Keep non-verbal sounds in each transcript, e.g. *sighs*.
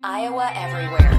Iowa Everywhere.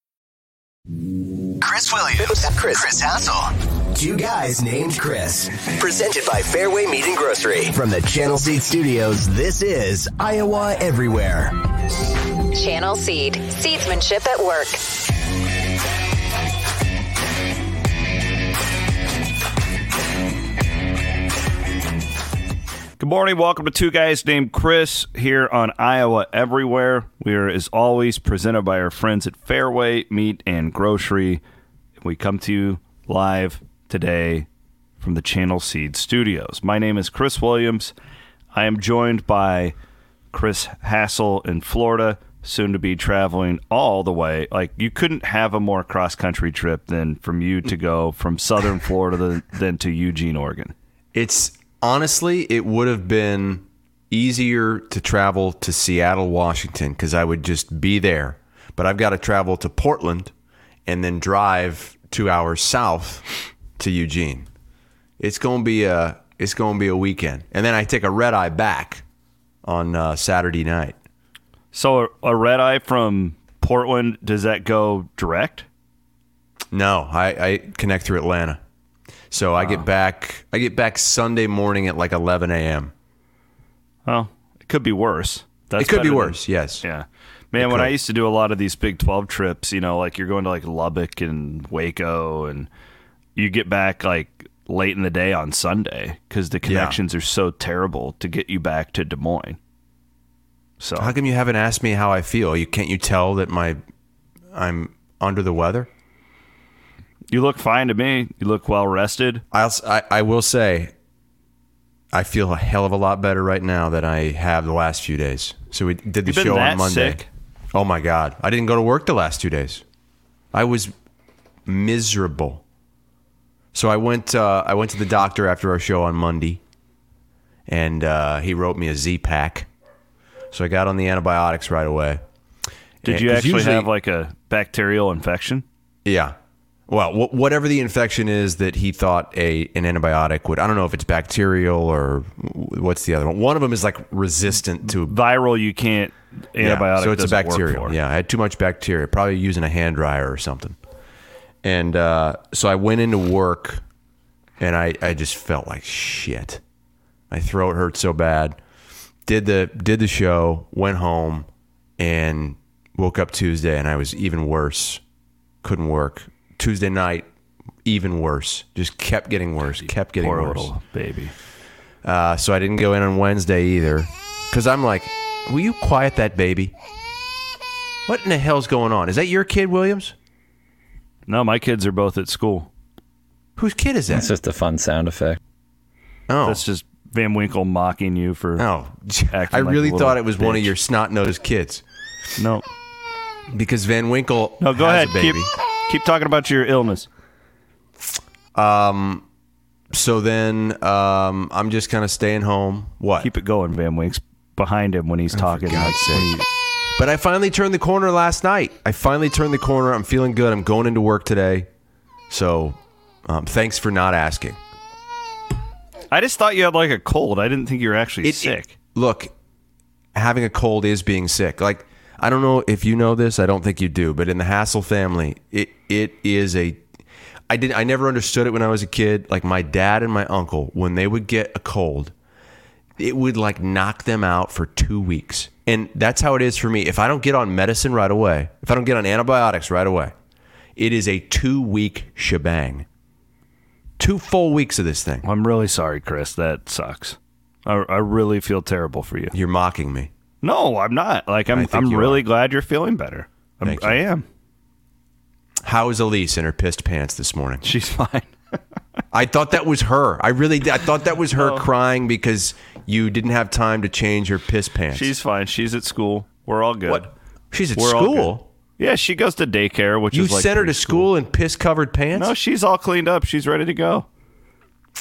Chris Williams, Chris, Chris Hassel. Two guys named Chris. Presented by Fareway Meat and Grocery. From the Channel Seed Studios, this is Iowa Everywhere. Channel Seed. Seedsmanship at work. Good morning. Welcome to Two Guys Named Chris here on Iowa Everywhere. We are, as always, presented by our friends at Fareway Meat and Grocery. We come to you live today from the Channel Seed Studios. My name is Chris Williams. I am joined by Chris Hassel in Florida, soon to be traveling all the way. Like, you couldn't have a more cross country trip than from you to go from southern Florida than, to Eugene, Oregon. It's honestly, it would have been easier to travel to Seattle, Washington, because I would just be there. But I've got to travel to Portland and then drive two hours south to Eugene. It's going to be a it's going to be a weekend, and then I take a red eye back on uh, Saturday night. So a, a red eye from Portland, does that go direct? No, I, I connect through Atlanta, so I get back I get back Sunday morning at like 11 a.m. Well, it could be worse. That's it could be better than- worse. Yes. yeah. Man, when could. I used to do a lot of these Big 12 trips, you know, like you're going to like Lubbock and Waco, and you get back like late in the day on Sunday because the connections are so terrible to get you back to Des Moines. So How come you haven't asked me how I feel? You can't you tell that my I'm under the weather? You look fine to me. You look well rested. I'll, I I will say, I feel a hell of a lot better right now than I have the last few days. So we did the You've been show that on Monday. sick? Oh my god, I didn't go to work the last two days. I was miserable. So I went. Uh, I went to the doctor after our show on Monday, and uh, he wrote me a Z pack. So I got on the antibiotics right away. Did And- you 'cause actually usually- have like a bacterial infection? Yeah. Well, wh- whatever the infection is that he thought a an antibiotic would. I don't know if it's bacterial or what's the other one. One of them is like resistant to Viral, you can't. antibiotic. yeah. So it's a bacterial. Yeah, I had too much bacteria. Probably using a hand dryer or something. And uh, so I went into work, and I I just felt like shit. My throat hurt so bad. Did the did the show. Went home, and woke up Tuesday, and I was even worse. Couldn't work. Tuesday night, even worse. Just kept getting worse. Kept getting Poor worse. little baby. Uh, so I didn't go in on Wednesday either. Because I'm like, will you quiet that baby? What in the hell's going on? Is that your kid, Williams? No, my kids are both at school. Whose kid is that? It's just a fun sound effect. oh. That's just Van Winkle mocking you for. oh. acting *laughs* I like a really little thought it was one of your snot nosed kids. No, Because Van Winkle no. Go has ahead. a Keep baby. Keep talking about your illness. Um, so then um, I'm just kind of staying home. What? Keep it going, Van Winks. Behind him when he's talking. God's sake. But I finally turned the corner last night. I finally turned the corner. I'm feeling good. I'm going into work today. So um, thanks for not asking. I just thought you had like a cold. I didn't think you were actually It- sick. it- look, having a cold is being sick. Like I don't know if you know this. I don't think you do. But in the Hassel family, it it is a. I did. I never understood it when I was a kid. Like my dad and my uncle, when they would get a cold, it would like knock them out for two weeks. And that's how it is for me. If I don't get on medicine right away, if I don't get on antibiotics right away, it is a two week shebang. Two full weeks of this thing. I'm really sorry, Chris. That sucks. I, I really feel terrible for you. You're mocking me. No, I'm not. Like I'm. I'm really are. glad you're feeling better. I'm. I am. How is Elise in her pissed pants this morning? She's fine. *laughs* I thought that was her. I really did. I thought that was her crying because you didn't have time to change her piss pants. She's fine. She's at school. We're all good. what? She's at We're school. Yeah, she goes to daycare, which You is like sent her to school in piss covered pants. No, she's all cleaned up. She's ready to go.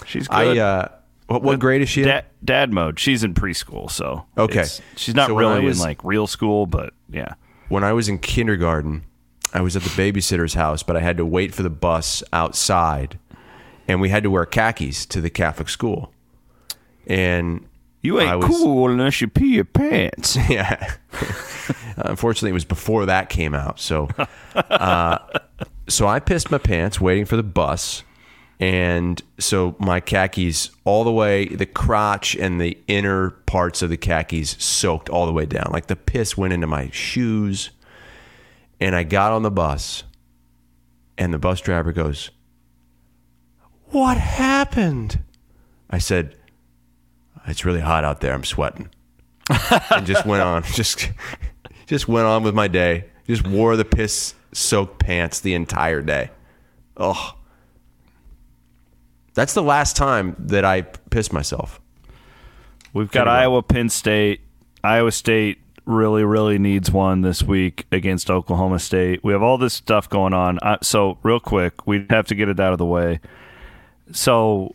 She's good. I. Uh, what, what grade is she in? dad, dad mode. She's in preschool, so Okay. she's not So really was- in like real school, but yeah. when I was in kindergarten, I was at the babysitter's house, but I had to wait for the bus outside, and we had to wear khakis to the Catholic school. And You ain't was- cool unless you pee your pants. *laughs* yeah, *laughs* unfortunately, it was before that came out. So, uh, *laughs* so I pissed my pants waiting for the bus, and so my khakis all the way, the crotch and the inner parts of the khakis soaked all the way down. Like the piss went into my shoes. And I got on the bus, and the bus driver goes, What happened? I said, It's really hot out there. I'm sweating. *laughs* and just went on. *laughs* Just just went on with my day. Just wore the piss soaked pants the entire day. Oh. That's the last time that I pissed myself. We've got Iowa, Penn State. Iowa State really, really needs one this week against Oklahoma State. We have all this stuff going on. Uh, so, real quick, we have to get it out of the way. So,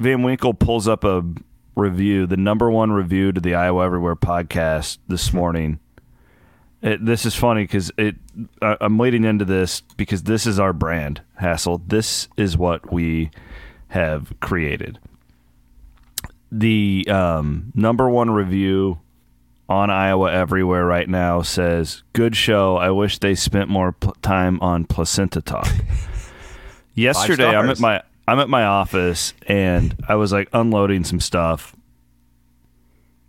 Van Winkle pulls up a review, the number one review to the Iowa Everywhere podcast this *laughs* morning. It, this is funny because it. I, I'm leading into this because this is our brand, Hassel. This is what we have created. The um, number one review on Iowa Everywhere right now says, "Good show. I wish they spent more pl- time on placenta talk." *laughs* Yesterday, I'm at my I'm at my office and I was like unloading some stuff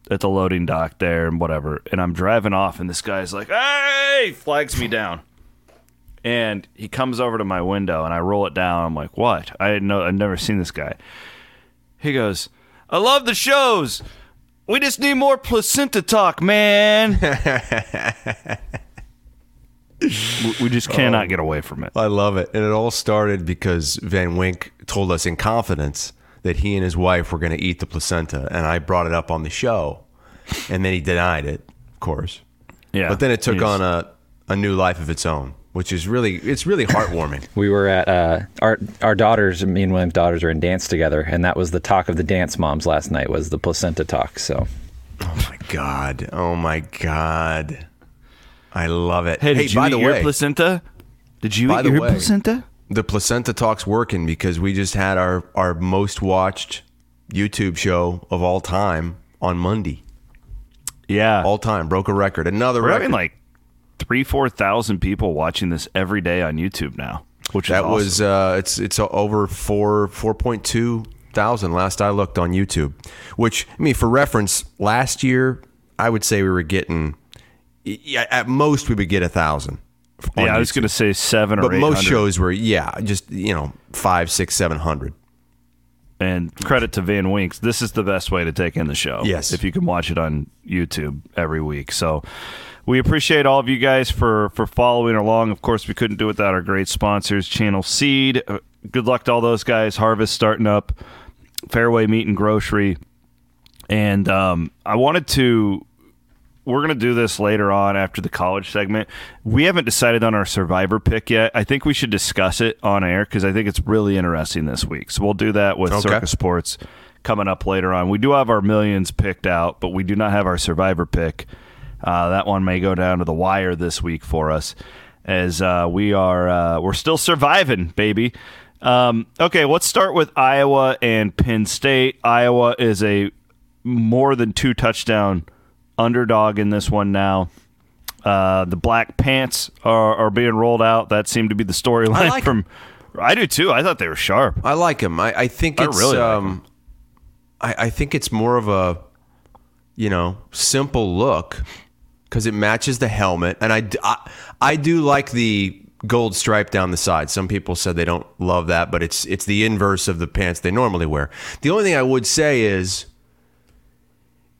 at the loading dock there and whatever, and I'm driving off, and this guy's like, "Hey!" flags me down. And he comes over to my window, and I roll it down. I'm like, "What?" I didn't know. I'd never seen this guy. He goes, "I love the shows. We just need more placenta talk, man." *laughs* We- we just cannot get away from it. I love it. And it all started because Van Wink told us in confidence that he and his wife were going to eat the placenta. And I brought it up on the show. And then he denied it, of course. Yeah, But then it took on a, a new life of its own, which is really, it's really heartwarming. We were at uh, our our daughters, me and William's daughters, are in dance together, and that was the talk of the dance moms last night was the placenta talk. So oh my God. Oh my God. I love it. Hey, did you by eat the your way, placenta? Did you By eat the your way- placenta? the placenta talk's working because we just had our, our most watched YouTube show of all time on Monday. Yeah, All time. Broke a record. Another we're record. having like three, four thousand people watching this every day on YouTube now, which is That awesome. was uh, it's it's over four four point two thousand last I looked on YouTube. Which I mean, for reference, last year I would say we were getting at most we would get a thousand. yeah. I was going to say seven or but most shows were yeah, just you know five, six, seven hundred. And credit to Van Winks. This is the best way to take in the show. Yes. If you can watch it on YouTube every week. So we appreciate all of you guys for, for following along. Of course, we couldn't do it without our great sponsors, Channel Seed. Uh, Good luck to all those guys. Harvest starting up, Fareway Meat and Grocery. And um, I wanted to. We're going to do this later on after the college segment. We haven't decided on our survivor pick yet. I think we should discuss it on air because I think it's really interesting this week. So we'll do that with Okay. Circa Sports coming up later on. We do have our millions picked out, but we do not have our survivor pick. Uh, that one may go down to the wire this week for us, as uh, we are uh, we're still surviving, baby. Um, okay, let's start with Iowa and Penn State. Iowa is a more than two touchdown underdog in this one now. Uh, the black pants are, are being rolled out. That seemed to be the storyline like from. I do too. I thought they were sharp. I like him. I, I think I it's really like um, I, I think it's more of a you know simple look because it matches the helmet, and I, I do like the gold stripe down the side. Some people said they don't love that, but it's it's the inverse of the pants they normally wear. The only thing I would say is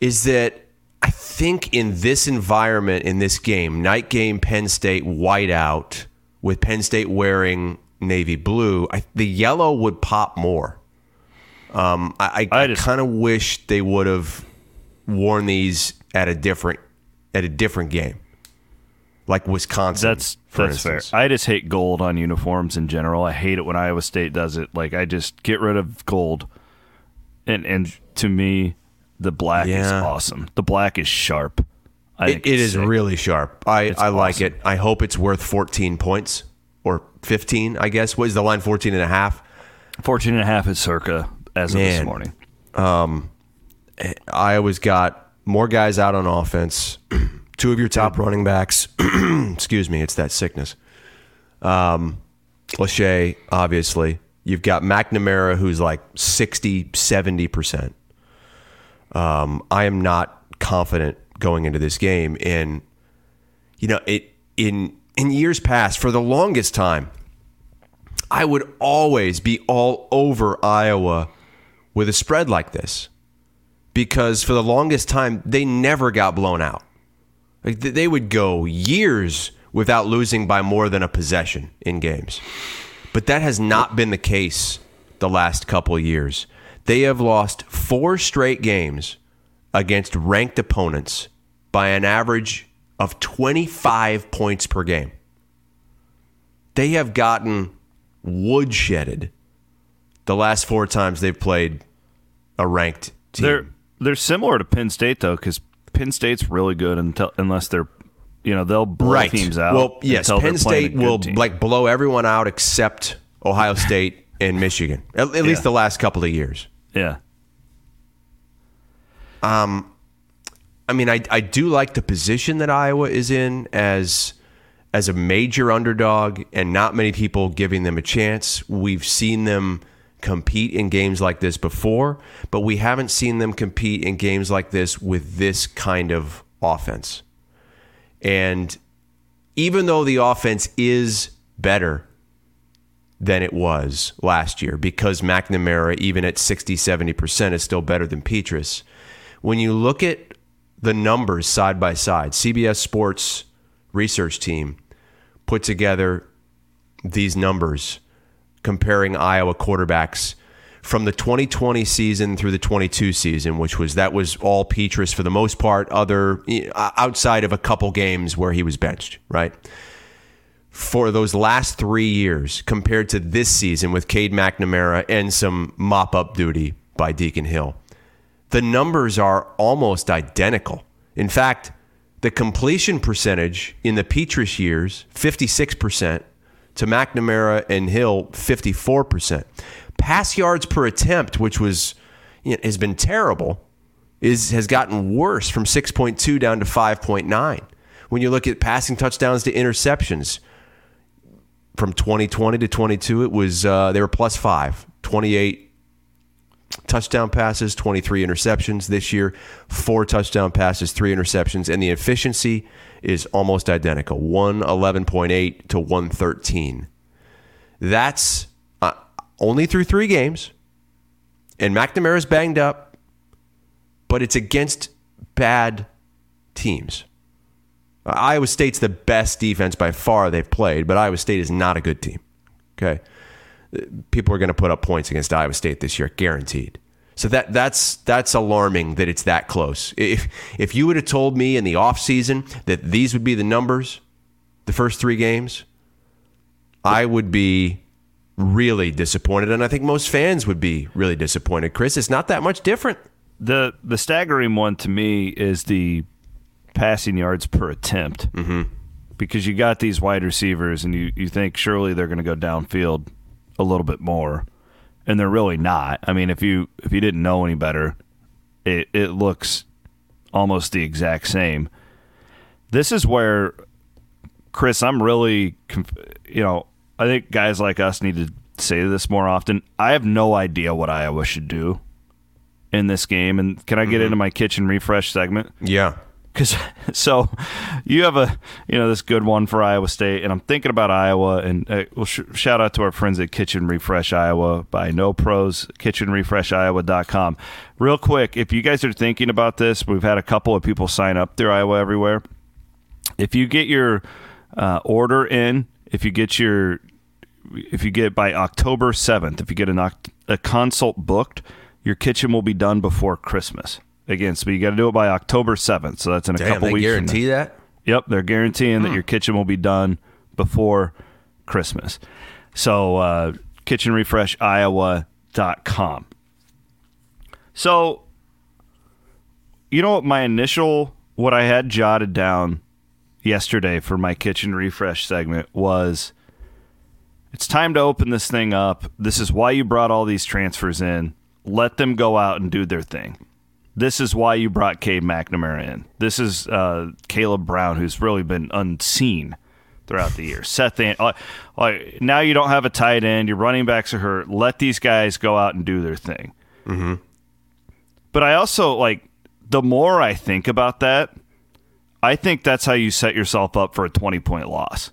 is that I think in this environment, in this game, night game, Penn State whiteout with Penn State wearing navy blue, I, the yellow would pop more. Um, I, I I, just- kind of wish they would have worn these at a different at a different game, like Wisconsin. That's for that's fair. instance. I just hate gold on uniforms in general. I hate it when Iowa State does it. Like I just get rid of gold, and and to me, the black is awesome. The black is sharp. I It, it's sick. really sharp. I, It's I like it. I hope it's worth 14 points or 15, I guess. What is the line 14 and a half? 14 and a half is circa as of this Man. morning. Um, Iowa's got more guys out on offense. *clears throat* Two of your top running backs. *clears throat* excuse me, it's that sickness. Um, Lachey, obviously. You've got McNamara, who's like 60, 70%. Um, I am not confident going into this game. And, you know, it in in years past, for the longest time, I would always be all over Iowa with a spread like this because for the longest time they never got blown out. Like they would go years without losing by more than a possession in games. But that has not been the case the last couple years. They have lost four straight games against ranked opponents by an average of 25 points per game. They have gotten woodshedded the last four times they've played a ranked team. They're they're similar to Penn State though, because Penn State's really good until unless they're, you know, they'll blow right. teams out. Well, yes, Penn State will team. like blow everyone out except Ohio *laughs* State and Michigan. At, at least the last couple of years. yeah. Um, I mean, I I do like the position that Iowa is in as as a major underdog, and not many people giving them a chance. We've seen them compete in games like this before, but we haven't seen them compete in games like this with this kind of offense. And even though the offense is better than it was last year, because McNamara, even at 60, 70%, is still better than Petras, when you look at the numbers side by side, CBS Sports research team put together these numbers comparing Iowa quarterbacks from the 2020 season through the 22 season, which was that was all Petras for the most part, other uh, outside of a couple games where he was benched, right? For those last three years compared to this season with Cade McNamara and some mop up duty by Deacon Hill the numbers are almost identical. In fact, the completion percentage in the Petras years, 56%, to McNamara and Hill, 54%. Pass yards per attempt, which was you know, has been terrible, is has gotten worse from 6.2 down to 5.9. When you look at passing touchdowns to interceptions, from 2020 to 22, it was uh, they were plus five, 28 touchdown passes, 23 interceptions this year, four touchdown passes, three interceptions, and the efficiency is almost identical 111.8 to 113. That's uh, only through three games, and McNamara's banged up, but it's against bad teams. Uh, Iowa State's the best defense by far they've played, but Iowa State is not a good team. Okay people are going to put up points against Iowa State this year, guaranteed. So that that's that's alarming that it's that close. If if you would have told me in the offseason that these would be the numbers, the first three games, I would be really disappointed, and I think most fans would be really disappointed. Chris, it's not that much different. The the staggering one to me is the passing yards per attempt. Mm-hmm. Because you got these wide receivers, and you, you think surely they're going to go downfield a little bit more, and they're really not. I mean, if you if you didn't know any better, it it looks almost the exact same. This is where Chris, I'm really, you know, I think guys like us need to say this more often. I have no idea what Iowa should do in this game, and can I get mm-hmm. into my kitchen refresh segment? Yeah. Because *laughs* so you have a you know this good one for Iowa State, and I'm thinking about Iowa, and uh, we'll sh- shout out to our friends at Kitchen Refresh Iowa by No Pros, KitchenRefreshIowa.com. Real quick, if you guys are thinking about this, we've had a couple of people sign up through Iowa Everywhere. If you get your uh, order in, if you get your if you get by October 7th, if you get an oct- a consult booked, your kitchen will be done before Christmas. Again, so you got to do it by October 7th. So that's in a Damn, couple they weeks. guarantee that. Yep, they're guaranteeing that your kitchen will be done before Christmas. So, uh, kitchenrefreshiowa.com. So, you know what my initial, what I had jotted down yesterday for my kitchen refresh segment was it's time to open this thing up. This is why you brought all these transfers in. Let them go out and do their thing. This is why you brought Cade McNamara in. This is uh, Kaleb Brown, who's really been unseen throughout the year. Seth, An- uh, like now you don't have a tight end. Your running backs are hurt. Let these guys go out and do their thing. Mm-hmm. But I also like the more I think about that, I think that's how you set yourself up for a twenty point loss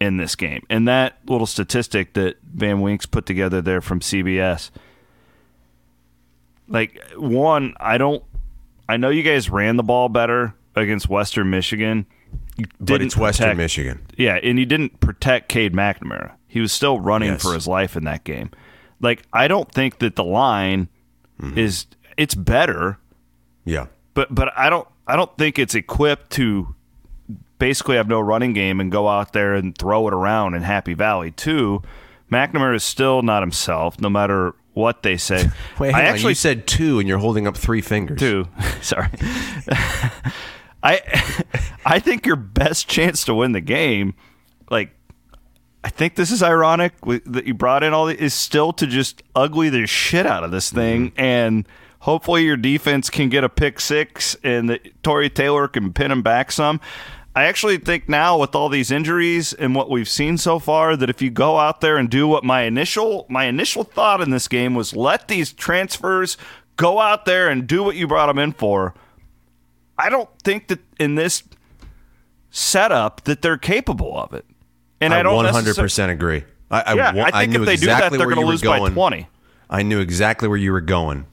in this game. And that little statistic that Van Winks put together there from CBS like one, I don't. I know you guys ran the ball better against Western Michigan, But didn't it's Western protect- Michigan. yeah, and you didn't protect Cade McNamara. He was still running Yes. for his life in that game. Like I don't think that the line Mm-hmm. is it's better, Yeah. but but I don't I don't think it's equipped to basically have no running game and go out there and throw it around in Happy Valley. Two, McNamara is still not himself, no matter what they say. *laughs* Wait, I on. actually you said two, and you're holding up three fingers. two. *laughs* Sorry. *laughs* I I think your best chance to win the game, like I think this is ironic that you brought in all the, is still to just ugly the shit out of this thing mm-hmm. and hopefully your defense can get a pick six and that Tory Taylor can pin him back some. I actually think now with all these injuries and what we've seen so far that if you go out there and do what my initial my initial thought in this game was let these transfers go out there and do what you brought them in for. I don't think that in this setup that they're capable of it. And I, I don't 100 necessar- percent agree. I, I, Yeah, I think knew if they do that, they're going to lose by 20. I knew exactly where you were going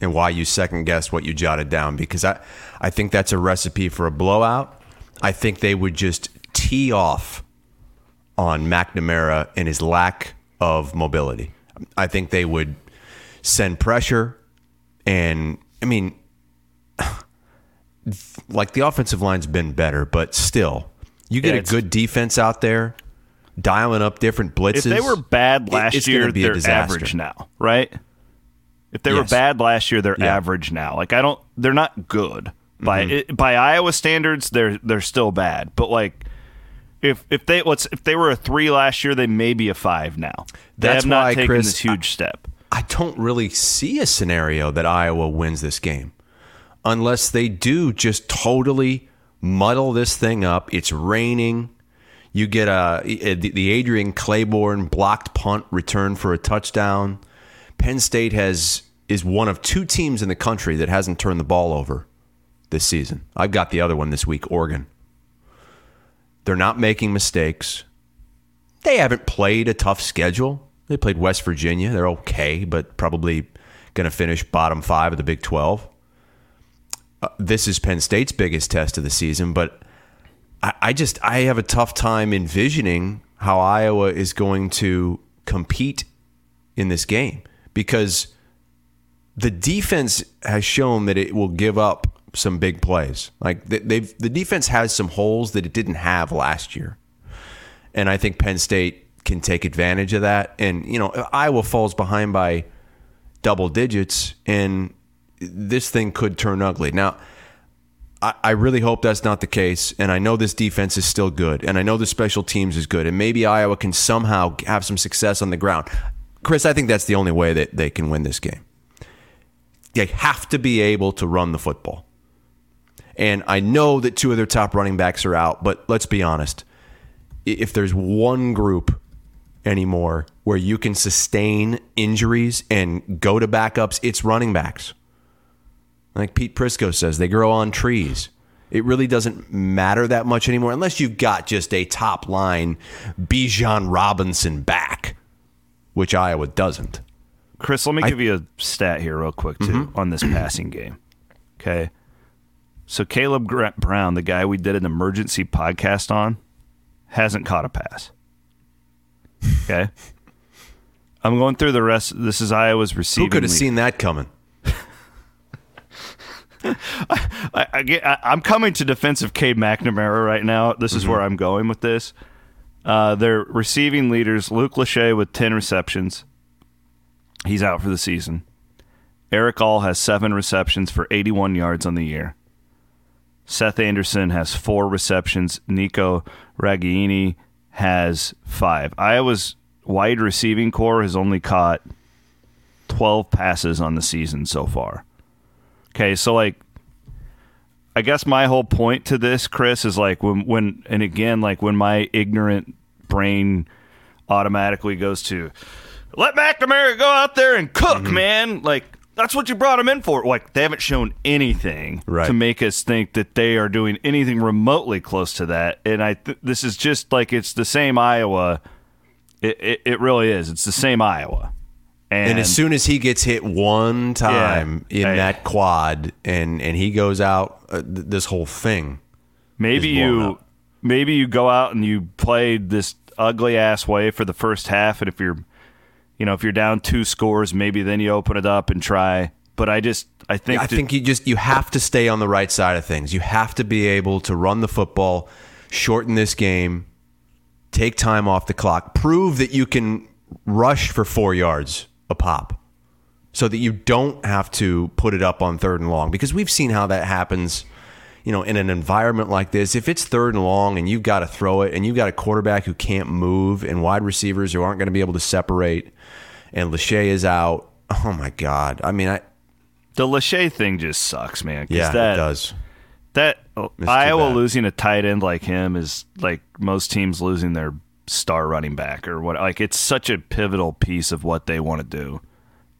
and why you second guessed what you jotted down because I, I think that's a recipe for a blowout. I think they would just tee off on McNamara and his lack of mobility. I think they would send pressure and I mean *sighs* like the offensive line's been better, but still you get Yeah, a good defense out there dialing up different blitzes. If they were bad last gonna year, they're average now, right? If they were bad last year, they're Yeah. average now. Like I don't, they're not good by Mm-hmm. it, by Iowa standards. They're they're still bad, but like. If, if they let's if they were a three last year, they may be a five now. They That's have not why, taken Chris, this huge step. I don't really see a scenario that Iowa wins this game unless they do just totally muddle this thing up. It's raining. You get a the Adrian Clayborn blocked punt return for a touchdown. Penn State has is one of two teams in the country that hasn't turned the ball over this season. I've got the other one this week, Oregon. They're not making mistakes. They haven't played a tough schedule. They played West Virginia. They're okay, but probably going to finish bottom five of the Big 12. Uh, this is Penn State's biggest test of the season, but I, I just I have a tough time envisioning how Iowa is going to compete in this game because the defense has shown that it will give up some big plays. Like they- they've the defense has some holes that it didn't have last year, and I think Penn State can take advantage of that. And you know, Iowa falls behind by double digits, and this thing could turn ugly. Now, I, I really hope that's not the case. And I know this defense is still good, and I know the special teams is good, and maybe Iowa can somehow have some success on the ground. Chris, I think that's the only way that they can win this game. They have to be able to run the football. And I know that two of their top running backs are out, but let's be honest. If there's one group anymore where you can sustain injuries and go to backups, it's running backs. Like Pete Prisco says, they grow on trees. It really doesn't matter that much anymore unless you've got just a top line Bijan Robinson back, which Iowa doesn't. Chris, let me give you a stat here, real quick, too, mm-hmm. on this passing game. Okay. So, Kaleb Brown, the guy we did an emergency podcast on, hasn't caught a pass. Okay. *laughs* I'm going through the rest. This is Iowa's receiving. Who could have lead. seen that coming? *laughs* I, I get, I, I'm coming to defensive Cade McNamara right now. This is where I'm going with this. Uh, their receiving leaders: Luke Lachey with 10 receptions. He's out for the season. Erick All has seven receptions for 81 yards on the year. Seth Anderson has four receptions. Nico Ragaini has five. Iowa's wide receiving core has only caught 12 passes on the season so far. Okay, so like I guess my whole point to this, Chris, is like when when and again, like when my ignorant brain automatically goes to let McNamara go out there and cook, Mm-hmm. man. Like that's what you brought him in for. Like they haven't shown anything Right. to make us think that they are doing anything remotely close to that. And I th- this is just like it's the same Iowa. It, it, it really is. It's the same Iowa. And, And as soon as he gets hit one time Yeah. in Hey. that quad, and and he goes out, uh, th- this whole thing. Maybe you up. maybe you go out and you play this ugly ass way for the first half and if you're you know, if you're down two scores, maybe then you open it up and try. But I just I think I that- think you just you have to stay on the right side of things. You have to be able to run the football, shorten this game, take time off the clock, prove that you can rush for four yards a pop, so that you don't have to put it up on third and long. Because we've seen how that happens. You know, in an environment like this, if it's third and long and you've got to throw it, and you've got a quarterback who can't move, and wide receivers who aren't going to be able to separate, and Lachey is out. Oh my God! I mean, I the Lachey thing just sucks, man. yeah, that, it does. That too Iowa bad. losing a tight end like him is like most teams losing their star running back or what. Like it's such a pivotal piece of what they want to do.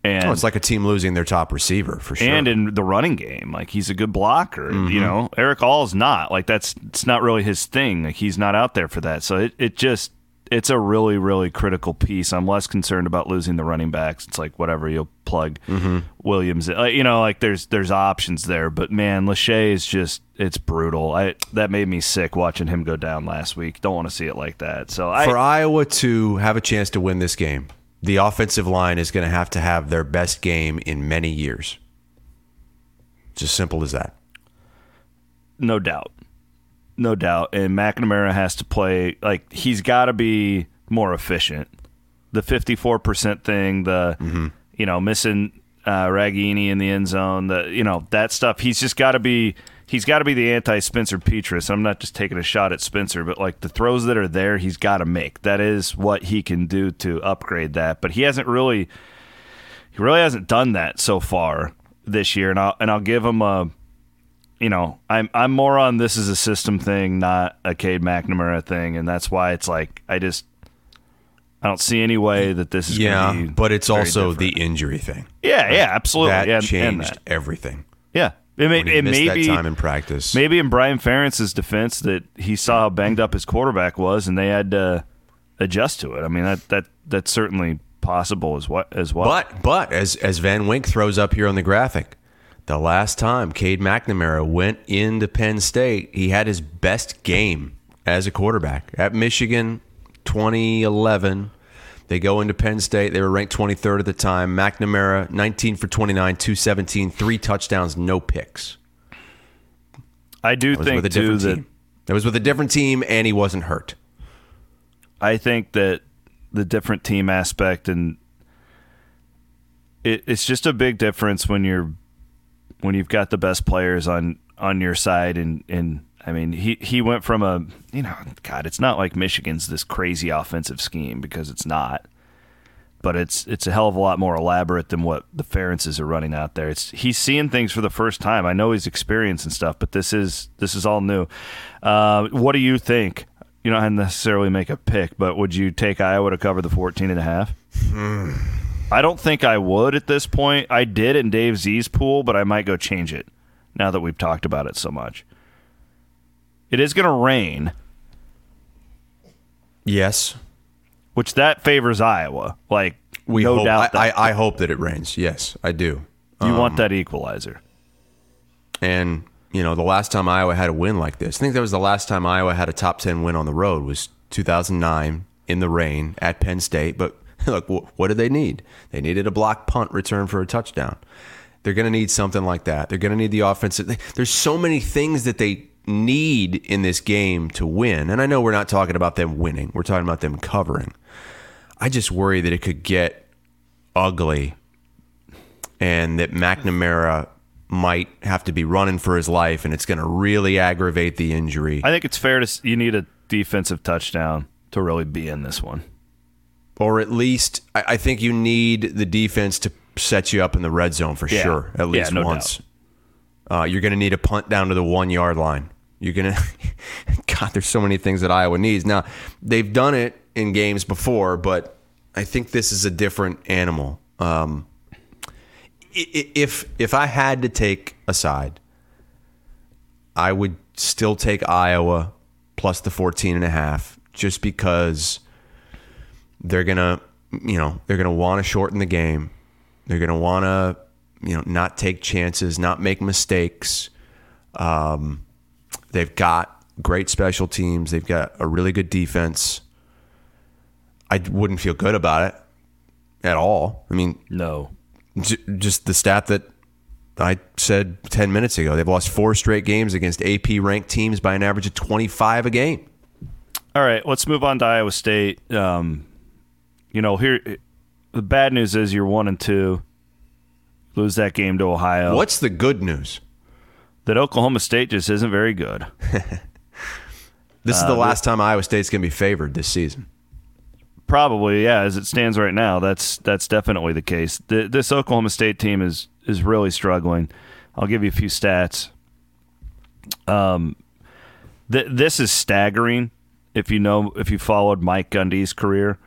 And Oh, it's like a team losing their top receiver for sure. and in the running game, like he's a good blocker. Mm-hmm. You know, Erick All's not like that's it's not really his thing. Like he's not out there for that. So it, it just it's a really really critical piece. I'm less concerned about losing the running backs. It's like whatever you'll plug Mm-hmm. Williams. in. You know, like there's there's options there. But man, Lachey is just it's brutal. I that made me sick watching him go down last week. Don't want to see it like that. So I for Iowa to have a chance to win this game, the offensive line is going to have to have their best game in many years. It's as simple as that. No doubt. No doubt. And McNamara has to play like he's got to be more efficient. The 54% thing, the you know, missing uh Ragaini in the end zone, the you know, that stuff. He's just got to be he's got to be the anti Spencer Petras. I'm not just taking a shot at Spencer, but like the throws that are there, he's got to make. That is what he can do to upgrade that. But he hasn't really he really hasn't done that so far this year and I'll and I'll give him a you know, I'm I'm more on this is a system thing, not a Cade McNamara thing, and that's why it's like I just I don't see any way that this is Yeah, be but it's also different. the injury thing. yeah yeah absolutely That yeah, changed that. everything. yeah it may, it may be time in practice. maybe in Brian Ferentz's defense that he saw how banged up his quarterback was and they had to adjust to it. I mean that that that's certainly possible as what as well. But but as as Van Wink throws up here on the graphic, the last time Cade McNamara went into Penn State, he had his best game as a quarterback at Michigan, 2011. They go into Penn State. They were ranked 23rd at the time. McNamara, 19 for 29, 217, three touchdowns, no picks. I do That think with a too different that team. That was with a different team, and he wasn't hurt. I think that the different team aspect and it, it's just a big difference when you're when you've got the best players on on your side and and I mean he he went from a you know God it's not like Michigan's this crazy offensive scheme because it's not but it's it's a hell of a lot more elaborate than what the Ferentzes are running out there. It's he's seeing things for the first time. I know he's experienced and stuff, but this is this is all new. Uh, what do you think? You don't necessarily make a pick, but would you take Iowa to cover the 14 and a half? I don't think I would at this point. I did in Dave Z's pool, but I might go change it now that we've talked about it so much. It is going to rain, Yes, which that favors Iowa. Like we no hope. doubt. I, that I, I hope that it rains. Yes, I do. you want um, that equalizer. And you know, the last time Iowa had a win like this, I think that was the last time Iowa had a top ten win on the road was 2009 in the rain at Penn State. But *laughs* Look, what do they need? They needed a block punt return for a touchdown. They're going to need something like that. They're going to need the offensive. There's so many things that they need in this game to win. And I know we're not talking about them winning. We're talking about them covering. I just worry that it could get ugly and that McNamara might have to be running for his life and it's going to really aggravate the injury. I think it's fair to you need a defensive touchdown to really be in this one. Or at least I, I think you need the defense to set you up in the red zone for Yeah. sure, at Yeah, least no once. Uh, you're going to need a punt down to the one yard line. You're going *laughs* to, God, there's so many things that Iowa needs. Now, they've done it in games before, but I think this is a different animal. Um, if if I had to take a side, I would still take Iowa plus the 14 and a half just because they're going to, you know, they're going to want to shorten the game. They're going to want to, you know, not take chances, not make mistakes. Um, they've got great special teams. They've got a really good defense. I wouldn't feel good about it at all. I mean, No. J- just the stat that I said 10 minutes ago. They've lost four straight games against AP ranked teams by an average of 25 a game. All right, let's move on to Iowa State. Um, you know, here the bad news is you're one and two. Lose that game to Ohio. What's the good news? That Oklahoma State just isn't very good. *laughs* This is the last time Iowa State's going to be favored this season. Probably, yeah. As it stands right now, that's that's definitely the case. Th this Oklahoma State team is is really struggling. I'll give you a few stats. Um, th- this is staggering. If you know, if you followed Mike Gundy's career,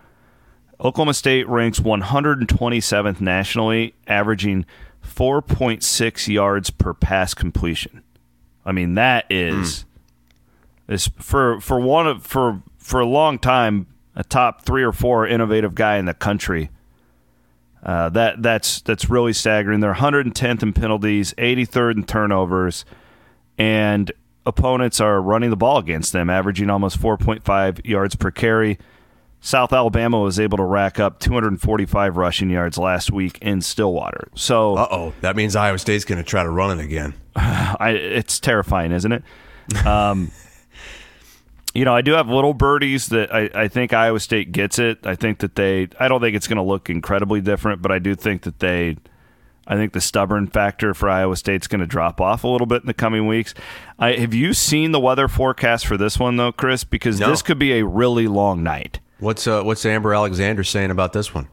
Oklahoma State ranks 127th nationally, averaging 4.6 yards per pass completion. I mean, that is is for for one of for for a long time a top three or four innovative guy in the country. Uh, that that's that's really staggering. They're 110th in penalties, 83rd in turnovers, and opponents are running the ball against them, averaging almost 4.5 yards per carry. South Alabama was able to rack up 245 rushing yards last week in Stillwater. So Uh oh. That means Iowa State's going to try to run it again. *sighs* I, it's terrifying, isn't it? Um, *laughs* you know, I do have little birdies that I, I think Iowa State gets it. I think that they, I don't think it's going to look incredibly different, but I do think that they, I think the stubborn factor for Iowa State's going to drop off a little bit in the coming weeks. I, have you seen the weather forecast for this one, though, Chris? Because No. this could be a really long night. What's uh, what's Amber Alexander saying about this one?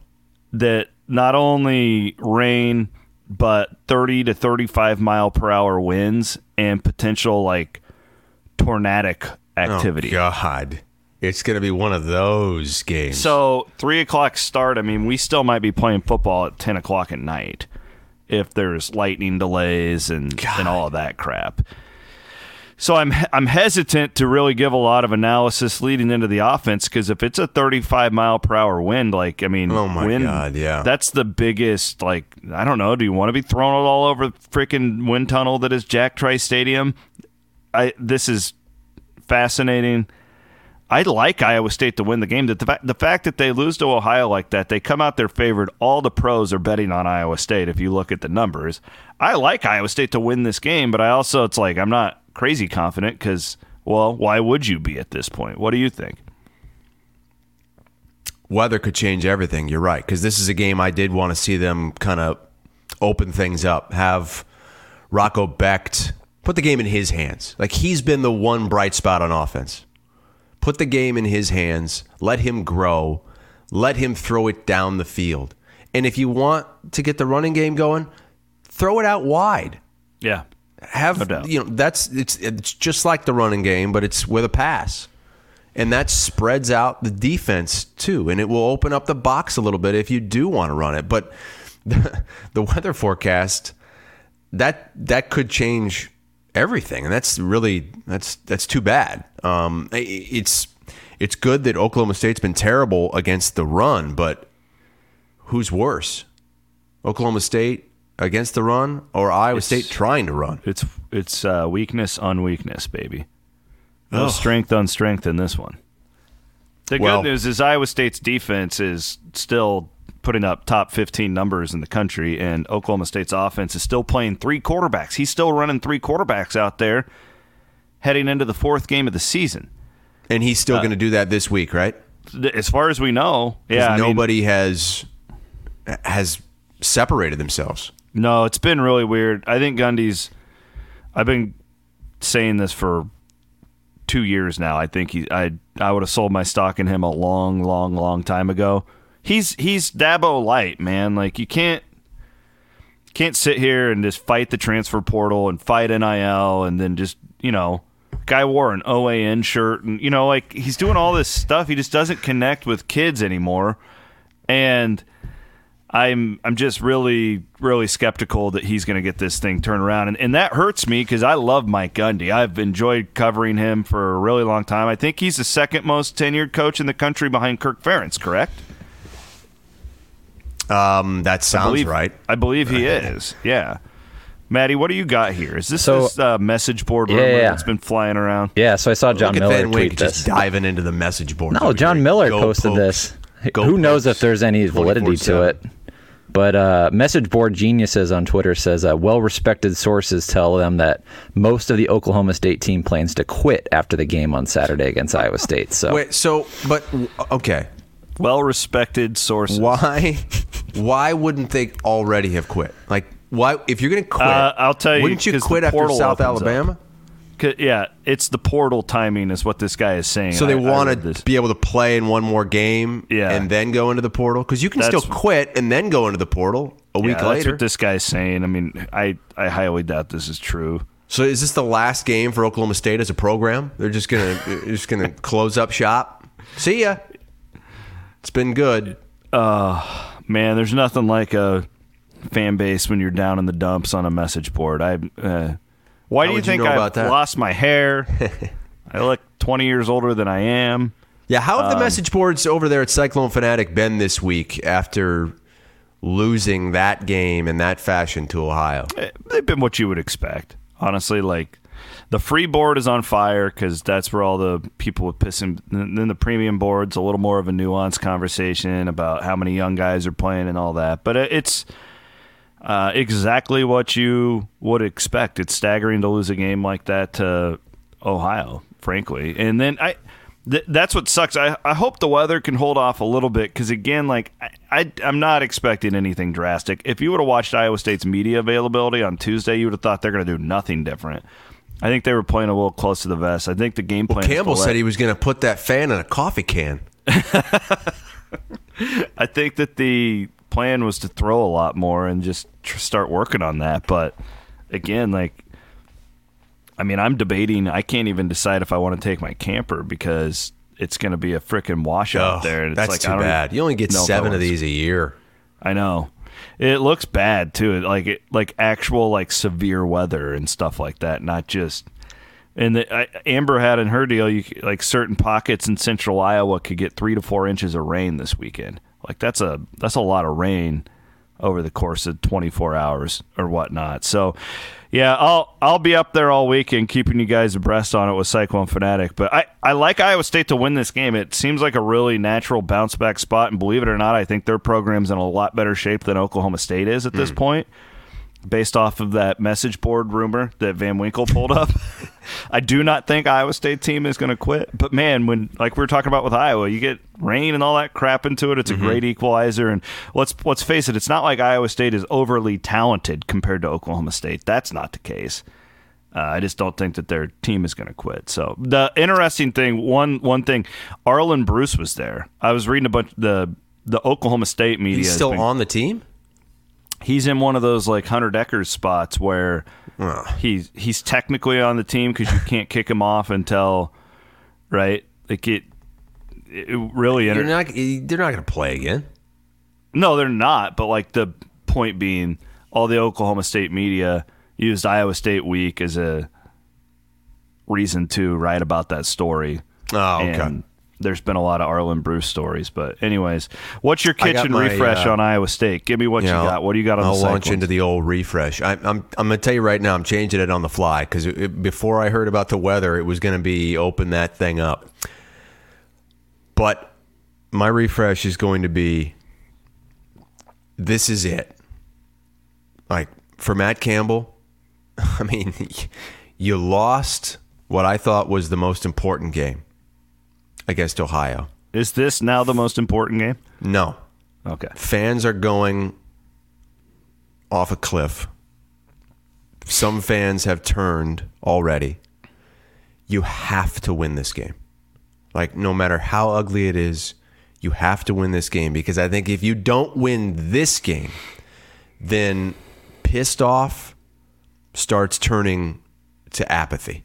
that not only rain but 30 to 35 mile per hour winds and potential like tornadic activity. Oh, God. It's going to be one of those games. So three o'clock start. I mean, we still might be playing football at 10 o'clock at night if there's lightning delays and and all of that crap. So I'm I'm hesitant to really give a lot of analysis leading into the offense because if it's a 35 mile per hour wind, like I mean, Oh my wind, God, yeah. that's the biggest. Like I don't know. Do you want to be throwing it all over the freaking wind tunnel that is Jack Trice Stadium? I this is fascinating. I like Iowa State to win the game. The, the, fact, the fact that they lose to Ohio like that, they come out their favored. All the pros are betting on Iowa State. If you look at the numbers, I like Iowa State to win this game, but I also it's like I'm not crazy confident because well, why would you be at this point? What do you think? weather could change everything. You're right because this is a game I did want to see them kind of open things up. Have Rocco Becht put the game in his hands. Like he's been the one bright spot on offense. Put the game in his hands. Let him grow. Let him throw it down the field. And if you want to get the running game going, throw it out wide. Yeah, Have No you know that's it's it's just like the running game, but it's with a pass. And that spreads out the defense too, and it will open up the box a little bit if you do want to run it. But *laughs* the, the weather forecast that that could change everything, and that's really that's that's too bad. Um, i- it's it's good that Oklahoma State's been terrible against the run, but who's worse, Oklahoma State against the run or Iowa State trying to run? it's it's uh, weakness on weakness, baby. No Ugh. strength on strength in this one. The Well- good news is Iowa State's defense is still putting up top 15 numbers in the country, and Oklahoma State's offense is still playing three quarterbacks. He's still running three quarterbacks out there heading into the fourth game of the season. And he's Uh, still going to do that this week, right? As far as we know, yeah, I mean, nobody has has separated themselves. No, it's been really weird. I think Gundy's. I've been saying this for two years now. I think he. I. I would have sold my stock in him a long, long, long time ago. He's he's Dabo light, man. Like you can't can't sit here and just fight the transfer portal and fight NIL and then just you know. Guy wore an OAN shirt and you know like he's doing all this stuff. He just doesn't connect with kids anymore, and I'm I'm just really really skeptical that he's going to get this thing turned around, and and that hurts me because I love Mike Gundy. I've enjoyed covering him for a really long time. I think he's the second most tenured coach in the country behind Kirk Ferentz. Correct? Um, that I sounds believe, right. I believe he is. Yeah. Maddie, what do you got here? Is this So- this uh, message board Yeah, rumor yeah, yeah. that's been flying around? Yeah, so I saw John Look Miller Van tweet Wink this. just diving into the message board. No, John great. Miller Go posted Pokes. this. Go Who knows if there's any validity to 24/7. it? But uh, message board geniuses on Twitter says uh, well-respected sources tell them that most of the Oklahoma State team plans to quit after the game on Saturday against Iowa State. So Wait, so but okay, Well respected sources. why why wouldn't they already have quit? Like why if you're going to quit? Uh, I'll tell you, Wouldn't you quit after South Alabama? up. Yeah, it's the portal timing is what this guy is saying. So they want to be able to play in one more game Yeah. and then go into the portal because you can That's- still quit and then go into the portal a week Yeah, That's what this guy's saying. I mean, I, I highly doubt this is true. so is this the last game for Oklahoma State as a program? They're just gonna *laughs* just gonna close up shop. See ya. It's been good. Man, there's nothing like a fan base when you're down in the dumps on a message board. I. Uh, why do you would you think know I about that? lost my hair? *laughs* I look 20 years older than I am. Yeah, how Um, have the message boards over there at Cyclone Fanatic been this week after losing that game in that fashion to Ohio? Eh, They've been what you would expect, honestly. Like the free board is on fire because that's where all the people with pissing. Then the premium board's a little more of a nuanced conversation about how many young guys are playing and all that. But it's uh, exactly what you would expect. It's staggering to lose a game like that to Ohio, frankly. And then I. Th- that's what sucks. I, I hope the weather can hold off a little bit because again, like I, I I'm not expecting anything drastic. If you would have watched Iowa State's media availability on Tuesday, you would have thought they're going to do nothing different. I think they were playing a little close to the vest. I think the game plan. to Campbell said he was going to put that fan in a coffee can. *laughs* I think that the plan was to throw a lot more and just tr- start working on that. But again, like, I mean, I'm debating. I can't even decide if I want to take my camper because it's going to be a freaking washout Oh, there. And it's that's like, too bad. even You only get know if I seven of these a year. I know. It looks bad too. Like it, like actual like severe weather and stuff like that, not just. And the, I, Amber had in her deal, you like certain pockets in central Iowa could get three to four inches of rain this weekend. Like that's a that's a lot of rain over the course of 24 hours or whatnot. So, yeah, I'll I'll be up there all weekend keeping you guys abreast on it with Cyclone Fanatic. But I, I like Iowa State to win this game. It seems like a really natural bounce back spot, and believe it or not, I think their program's in a lot better shape than Oklahoma State is at this hmm. point. Based off of that message board rumor that Van Winkle pulled up, *laughs* I do not think Iowa State team is going to quit. But man, when like we were talking about with Iowa, you get rain and all that crap into it. It's a great equalizer. And let's let's face it, it's not like Iowa State is overly talented compared to Oklahoma State. That's not the case. Uh, I just don't think that their team is going to quit. So the interesting thing, one one thing, Arland Bruce was there. I was reading a bunch the the Oklahoma State media. He's still been- on the team? He's in one of those like Hunter Dekkers spots where he's he's technically on the team because you can't kick him off until right like it. It really inter- not, they're not going to play again. no, they're not. But like the point being, all the Oklahoma State media used Iowa State week as a reason to write about that story. Oh, okay. And there's been a lot of Arland Bruce stories, but anyways, what's your kitchen my, refresh uh, on Iowa State? Give me what you got. What do you got on I'll the launch into the old refresh. I, I'm I'm gonna tell you right now. I'm changing it on the fly because before I heard about the weather, it was gonna be open that thing up. But my refresh is going to be this is it. Like for Matt Campbell, *laughs* I mean, *laughs* you lost what I thought was the most important game against Ohio. Is this now the most important game? No. Okay. Fans are going off a cliff. Some fans have turned already. You have to win this game. Like, no matter how ugly it is, you have to win this game because I think if you don't win this game, then pissed off starts turning to apathy.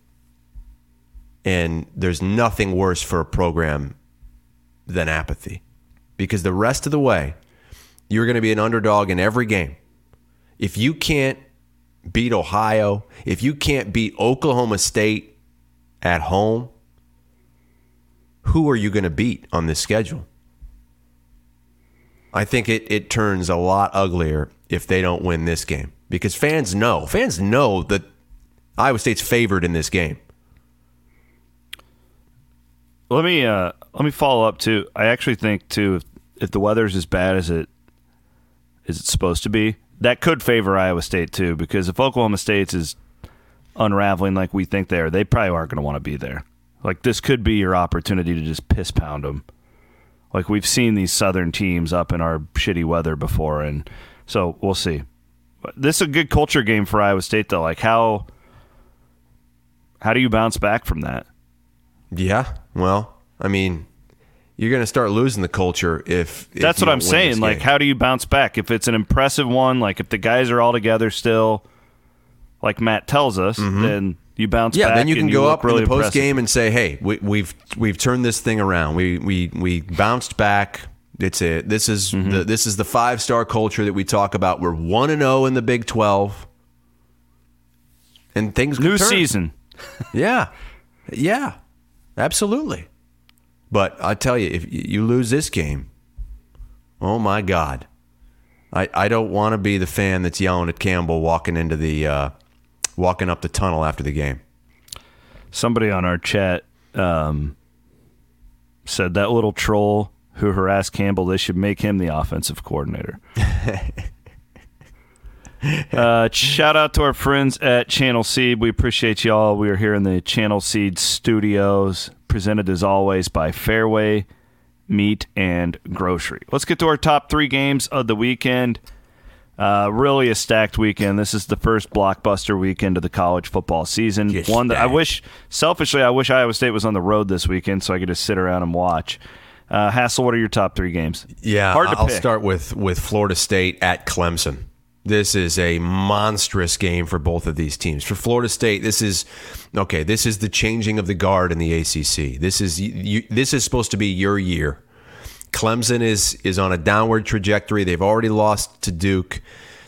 And there's nothing worse for a program than apathy because the rest of the way, you're going to be an underdog in every game. If you can't beat Ohio, if you can't beat Oklahoma State at home, who are you going to beat on this schedule? I think it, it turns a lot uglier if they don't win this game because fans know. Fans know that Iowa State's favored in this game. Let me uh, let me follow up too. I actually think too if, if the weather's as bad as it is it's supposed to be, that could favor Iowa State too. Because if Oklahoma State's is unraveling like we think they are, they probably aren't going to want to be there. Like this could be your opportunity to just piss pound them. Like we've seen these southern teams up in our shitty weather before, and so we'll see. This is a good culture game for Iowa State though. Like how how do you bounce back from that? Yeah. Well, I mean, you're going to start losing the culture if, if That's you what I'm saying. Like how do you bounce back if it's an impressive one? Like if the guys are all together still, like Matt tells us, then you bounce Mm-hmm. yeah, then you can and go up really in the post game and say, "Hey, we, we've we've turned this thing around. We we we bounced back. It's it. This is Mm-hmm. the this is the five star culture that we talk about. We're one and zero in the Big Twelve, and things New season. Yeah, yeah, absolutely. But I tell you, if you lose this game, oh my God, I I don't want to be the fan that's yelling at Campbell walking into the uh, walking up the tunnel after the game. Somebody on our chat um, said that little troll who harassed Campbell, they should make him the offensive coordinator. *laughs* *laughs* uh, shout out to our friends at Channel Seed. We appreciate y'all. We are here in the Channel Seed studios, presented as always by Fareway Meat and Grocery. Let's get to our top three games of the weekend. Uh, really a stacked weekend. This is the first blockbuster weekend of the college football season. One that I wish, selfishly, I wish Iowa State was on the road this weekend so I could just sit around and watch. Uh, Hassel, what are your top three games? Yeah, hard to I'll pick. start with with Florida State at Clemson. This is a monstrous game for both of these teams. For Florida State, this is okay. This is the changing of the guard in the ACC. This is you, this is supposed to be your year. Clemson is is on a downward trajectory. They've already lost to Duke.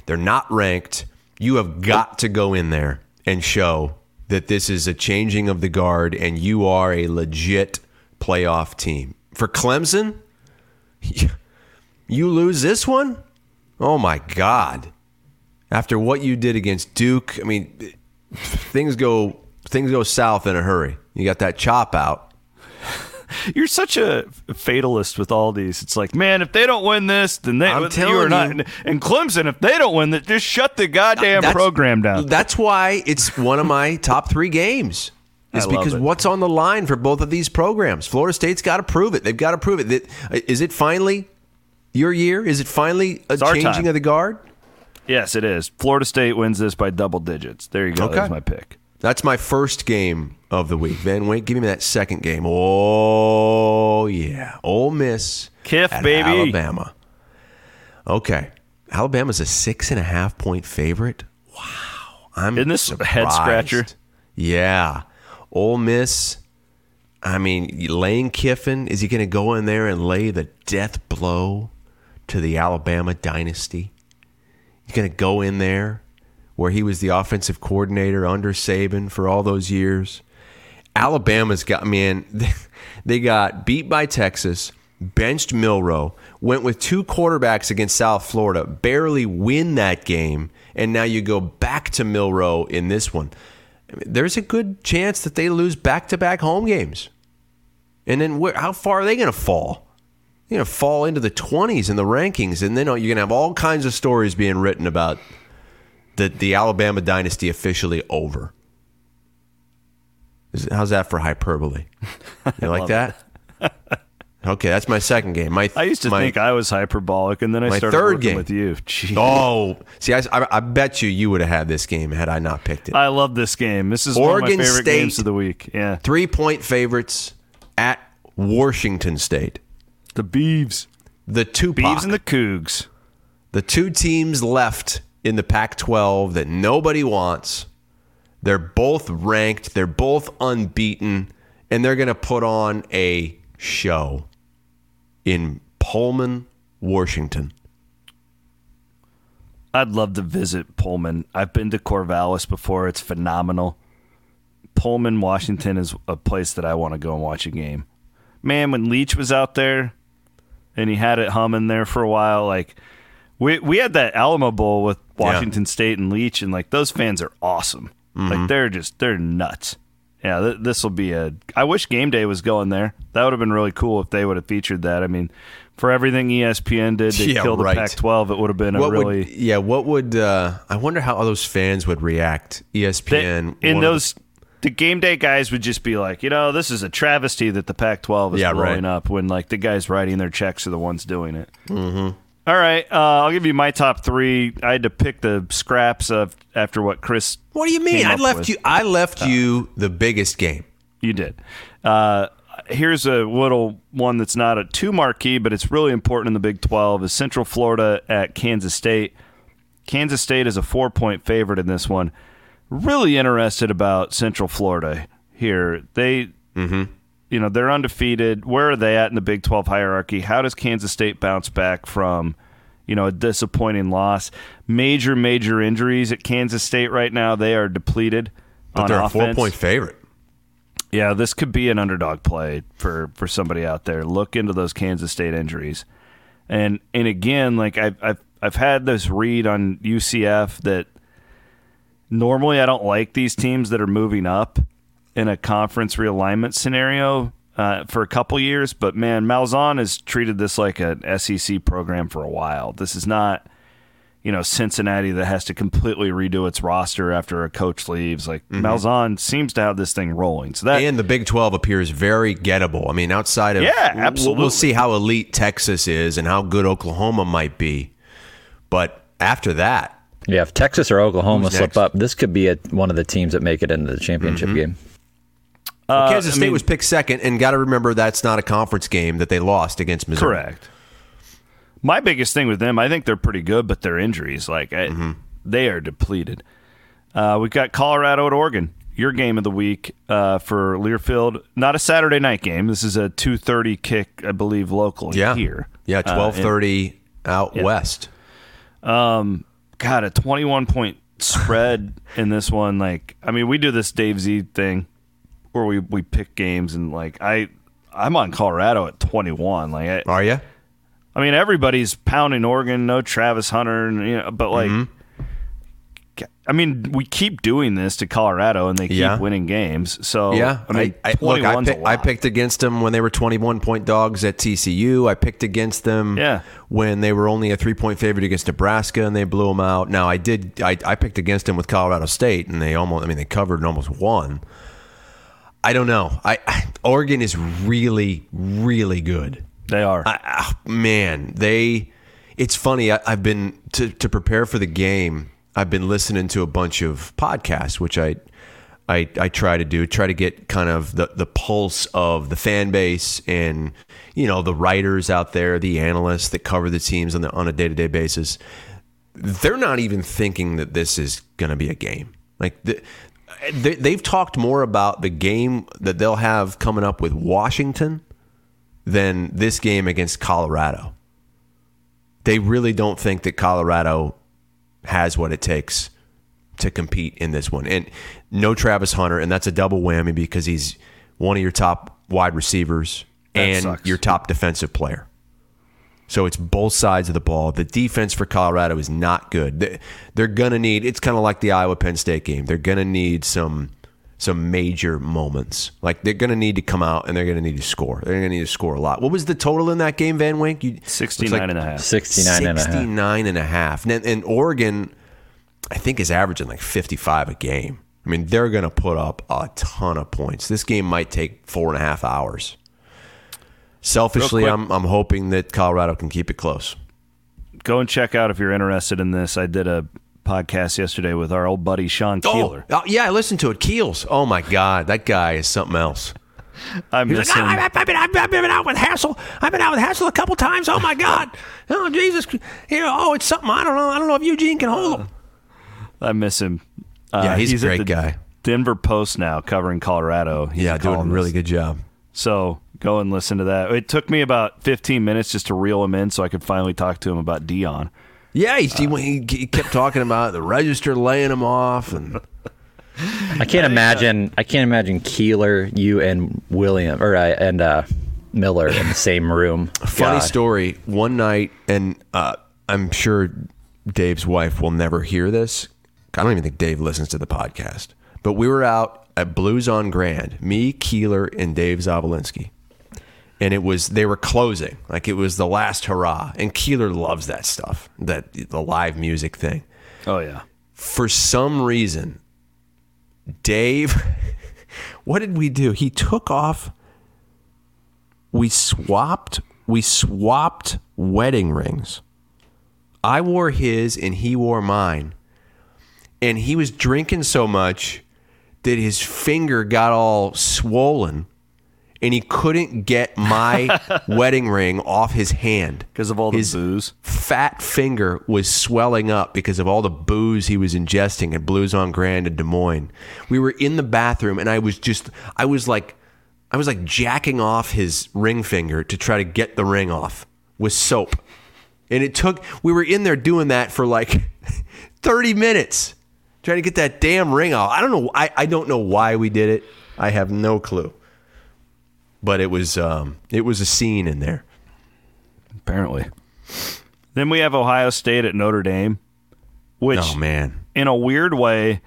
They're not ranked. You have got to go in there and show that this is a changing of the guard and you are a legit playoff team. For Clemson, *laughs* you lose this one? Oh my God. After what you did against Duke, I mean, things go things go south in a hurry. You got that chop out. *laughs* You're such a fatalist with all these. It's like, man, if they don't win this, then they I'm you telling are not. you. And Clemson, if they don't win, that just shut the goddamn program down. That's why it's one of my top three games. *laughs* Is because it. what's on the line for both of these programs? Florida State's got to prove it. They've got to prove it. Is it finally your year? Is it finally a It's changing of the guard? Yes, it is. Florida State wins this by double digits. There you go. Okay. That's my pick. That's my first game of the week. Van Wait, give me that second game. Oh yeah, Ole Miss, Kiff, baby. Alabama. Okay, Alabama's a six and a half point favorite. Wow, I'm Isn't this a head scratcher? Yeah, Ole Miss. I mean, Lane Kiffin is he going to go in there and lay the death blow to the Alabama dynasty? He's going to go in there where he was the offensive coordinator under Saban for all those years. Alabama's got man, *laughs* they got beat by Texas, benched Milroe, went with two quarterbacks against South Florida, barely win that game, and now you go back to Milroe in this one. There's a good chance that they lose back-to-back home games. And then where, how far are they going to fall? Going to fall into the 20s in the rankings, and then you're going to have all kinds of stories being written about the, the Alabama dynasty officially over. Is- How's that for hyperbole? *laughs* You like that? *laughs* Okay, that's my second game. My I used to my- think I was hyperbolic, and then I my started third game. with you. Jeez. Oh, see, I, I, I bet you you would have had this game had I not picked it. I love this game. This is one Oregon of my favorite State. games of the week. Yeah, Three point favorites at Washington State. The Beavs, The two Beavs, and the Cougs. the two teams left in the Pac 12 that nobody wants. They're both ranked, they're both unbeaten, and they're going to put on a show in Pullman, Washington. I'd love to visit Pullman. I've been to Corvallis before. It's phenomenal. Pullman, Washington is a place that I want to go and watch a game. Man, when Leach was out there and he had it humming there for a while, like we we had that Alamo Bowl with Washington State and Leach, and like those fans are awesome. Like they're just they're nuts. Yeah, th- this will be a. I wish Game Day was going there. That would have been really cool if they would have featured that. I mean, for everything ESPN did to *laughs* Yeah, kill the right. Pac-12, it would have been a What really. would yeah, what would uh I wonder how all those fans would react. E They- ESPN in those the game day guys would just be like, you know, this is a travesty that the Pac-12 is Yeah, right. up when like the guys writing their checks are the ones doing it. Mm-hmm. right, uh, I'll give you my top three. I had to pick the scraps of after what Chris. What do you mean? I left with. you I left you the biggest game. You did. Uh, here's a little one that's not a two marquee, but it's really important in the Big 12 is Central Florida at Kansas State. Kansas State is a four point favorite in this one. Really interested about Central Florida here. They, mm-hmm. you know, they're undefeated. Where are they at in the Big 12 hierarchy? How does Kansas State bounce back from, you know, a disappointing loss? Major, major injuries at Kansas State right now. They are depleted. But they're a four point favorite. Yeah, this could be an underdog play for for somebody out there. Look into those Kansas State injuries, and and again, like I've I've I've had this read on UCF that normally I don't like these teams that are moving up in a conference realignment scenario uh, for a couple years, but man, Malzahn has treated this like an SEC program for a while. This is not you know Cincinnati that has to completely redo its roster after a coach leaves. Like Malzahn seems to have this thing rolling. So that and the Big 12 appears very gettable. I mean, outside of Yeah, absolutely. We'll see how elite Texas is and how good Oklahoma might be, but after that, Yeah, if Texas or Oklahoma Who's slip next? Mm-hmm. up, this could be a, one of the teams that make it into the championship game. well, Kansas I State mean- was picked second, and got to remember that's not a conference game that they lost against Missouri. Correct. My biggest thing with them, I think they're pretty good, but their injuries, like I, Mm-hmm. they are depleted. Uh, we've got Colorado at Oregon. Your game of the week uh, for Learfield. Not a Saturday night game. This is a two thirty kick, I believe, local Yeah, here. yeah, Uh, and- twelve thirty out west. God, a 21 point spread in this one. Like, I mean, we do this Dave Z thing where we, we pick games and like I I'm on Colorado at 21. Like, I, Are you? I mean, everybody's pounding Oregon. No Travis Hunter, and, you know, but like, mm-hmm. I mean, we keep doing this to Colorado, and they keep Yeah. winning games. So Yeah, I mean, I, look, I, pick, I picked against them when they were 21 point dogs at TCU. I picked against them Yeah. when they were only a three point favorite against Nebraska and they blew them out. Now I did I, I picked against them with Colorado State and they almost I mean they covered and almost won. I don't know. I, I Oregon is really really good. They are. I, ah, man, they. It's funny. I, I've been to to prepare for the game. I've been listening to a bunch of podcasts, which I, I, I try to do. Try to get kind of the the pulse of the fan base and you know the writers out there, the analysts that cover the teams on the on a day to day basis. They're not even thinking that this is going to be a game. Like the, they, they've talked more about the game that they'll have coming up with Washington than this game against Colorado. They really don't think that Colorado has what it takes to compete in this one. And no Travis Hunter, and that's a double whammy because he's one of your top wide receivers That and sucks. your top defensive player. So it's both sides of the ball. The defense for Colorado is not good. They- They're going to need, it's kind of like the Iowa Penn State game. They're going to need some some major moments. Like they're going to need to come out and they're going to need to score. They're going to need to score a lot. What was the total in that game, Van Wink? You, 69 looks and a half. 69 and a half. 69 and a half. And, and Oregon, I think, is averaging like 55 a game. I mean, they're going to put up a ton of points. This game might take four and a half hours. Selfishly, I'm, I'm hoping that Colorado can keep it close. Go and check out if you're interested in this. I did a podcast yesterday with our old buddy Sean Keeler. Oh, yeah, I listened to it. Keels. Oh, my God. That guy is something else. I miss him. I've, been, I've, I've been out with Hassel. I've been out with Hassel a couple times. Oh, my God. *laughs* Oh, Jesus. You know, oh, it's something. I don't know. I don't know if Eugene can hold him. I miss him. Uh, Yeah, he's a great guy. Denver Post now, covering Colorado. He's Yeah, a doing a really good job. So go and listen to that. It took me about 15 minutes just to reel him in, so I could finally talk to him about Deion. Yeah, he, he, he kept talking about the register laying him off, and I can't imagine. I can't imagine Keeler, you, and William or uh, and uh, Miller in the same room. funny God. story. One night, and uh, I'm sure Dave's wife will never hear this. I don't even think Dave listens to the podcast. But we were out at Blues on Grand, me, Keeler, and Dave Zavolinsky. And it was they were closing, like it was the last hurrah. And Keeler loves that stuff, that the live music thing. Oh, yeah. for some reason, Dave, *laughs* what did we do? He took off. We swapped. We swapped wedding rings. I wore his and he wore mine. And he was drinking so much that his finger got all swollen and he couldn't get my *laughs* wedding ring off his hand Because of all the His- booze. fat finger was swelling up because of all the booze he was ingesting at Blues on Grand in Des Moines. We were in the bathroom and I was just I was like I was like jacking off his ring finger to try to get the ring off with soap. And it took we were in there doing that for like *laughs* 30 minutes trying to get that damn ring off. I don't know I, I don't know why we did it. I have no clue. But it was um it was a scene in there. Apparently. Then we have Ohio State at Notre Dame, which, Oh man. in a weird way,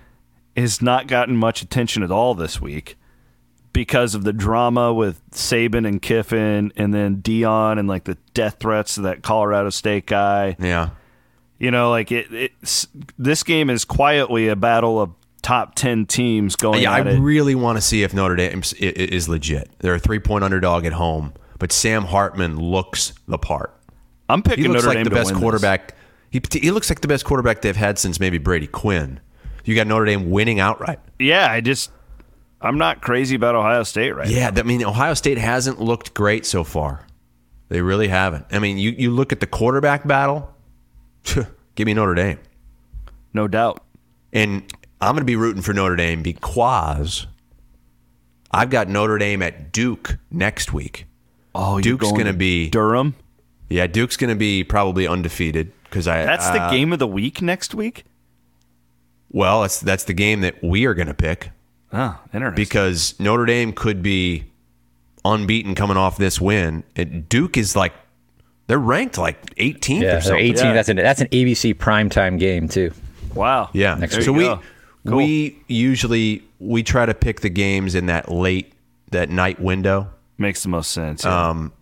has not gotten much attention at all this week because of the drama with Saban and Kiffin, and then Deion and like the death threats to that Colorado State guy. Yeah. You know, like it. It's this game is quietly a battle of top ten teams going Yeah, I it. really want to see if Notre Dame is- legit. They're a three point underdog at home, but Sam Hartman looks the part. I'm picking He looks Notre like Dame the best quarterback. He, he looks like the best quarterback they've had since maybe Brady Quinn. You got Notre Dame winning outright. Yeah, I just I'm not crazy about Ohio State right Yeah, I mean Ohio State hasn't looked great so far. They really haven't. I mean, you, you look at the quarterback battle. *laughs* Give me Notre Dame. No doubt. And I'm going to be rooting for Notre Dame because I've got Notre Dame at Duke next week. Oh, Duke's going going to to be Durham. Yeah, Duke's going to be probably undefeated because I. That's the uh, game of the week next week. Well, that's that's the game that we are going to pick Oh, interesting. because Notre Dame could be unbeaten coming off this win. And Duke is like they're ranked like 18th Yeah, or something. 18. Yeah. That's an that's an ABC primetime game too. wow. Yeah. Next There so you we go. Cool. we usually we try to pick the games in that late that night window. makes the most sense. yeah. Um,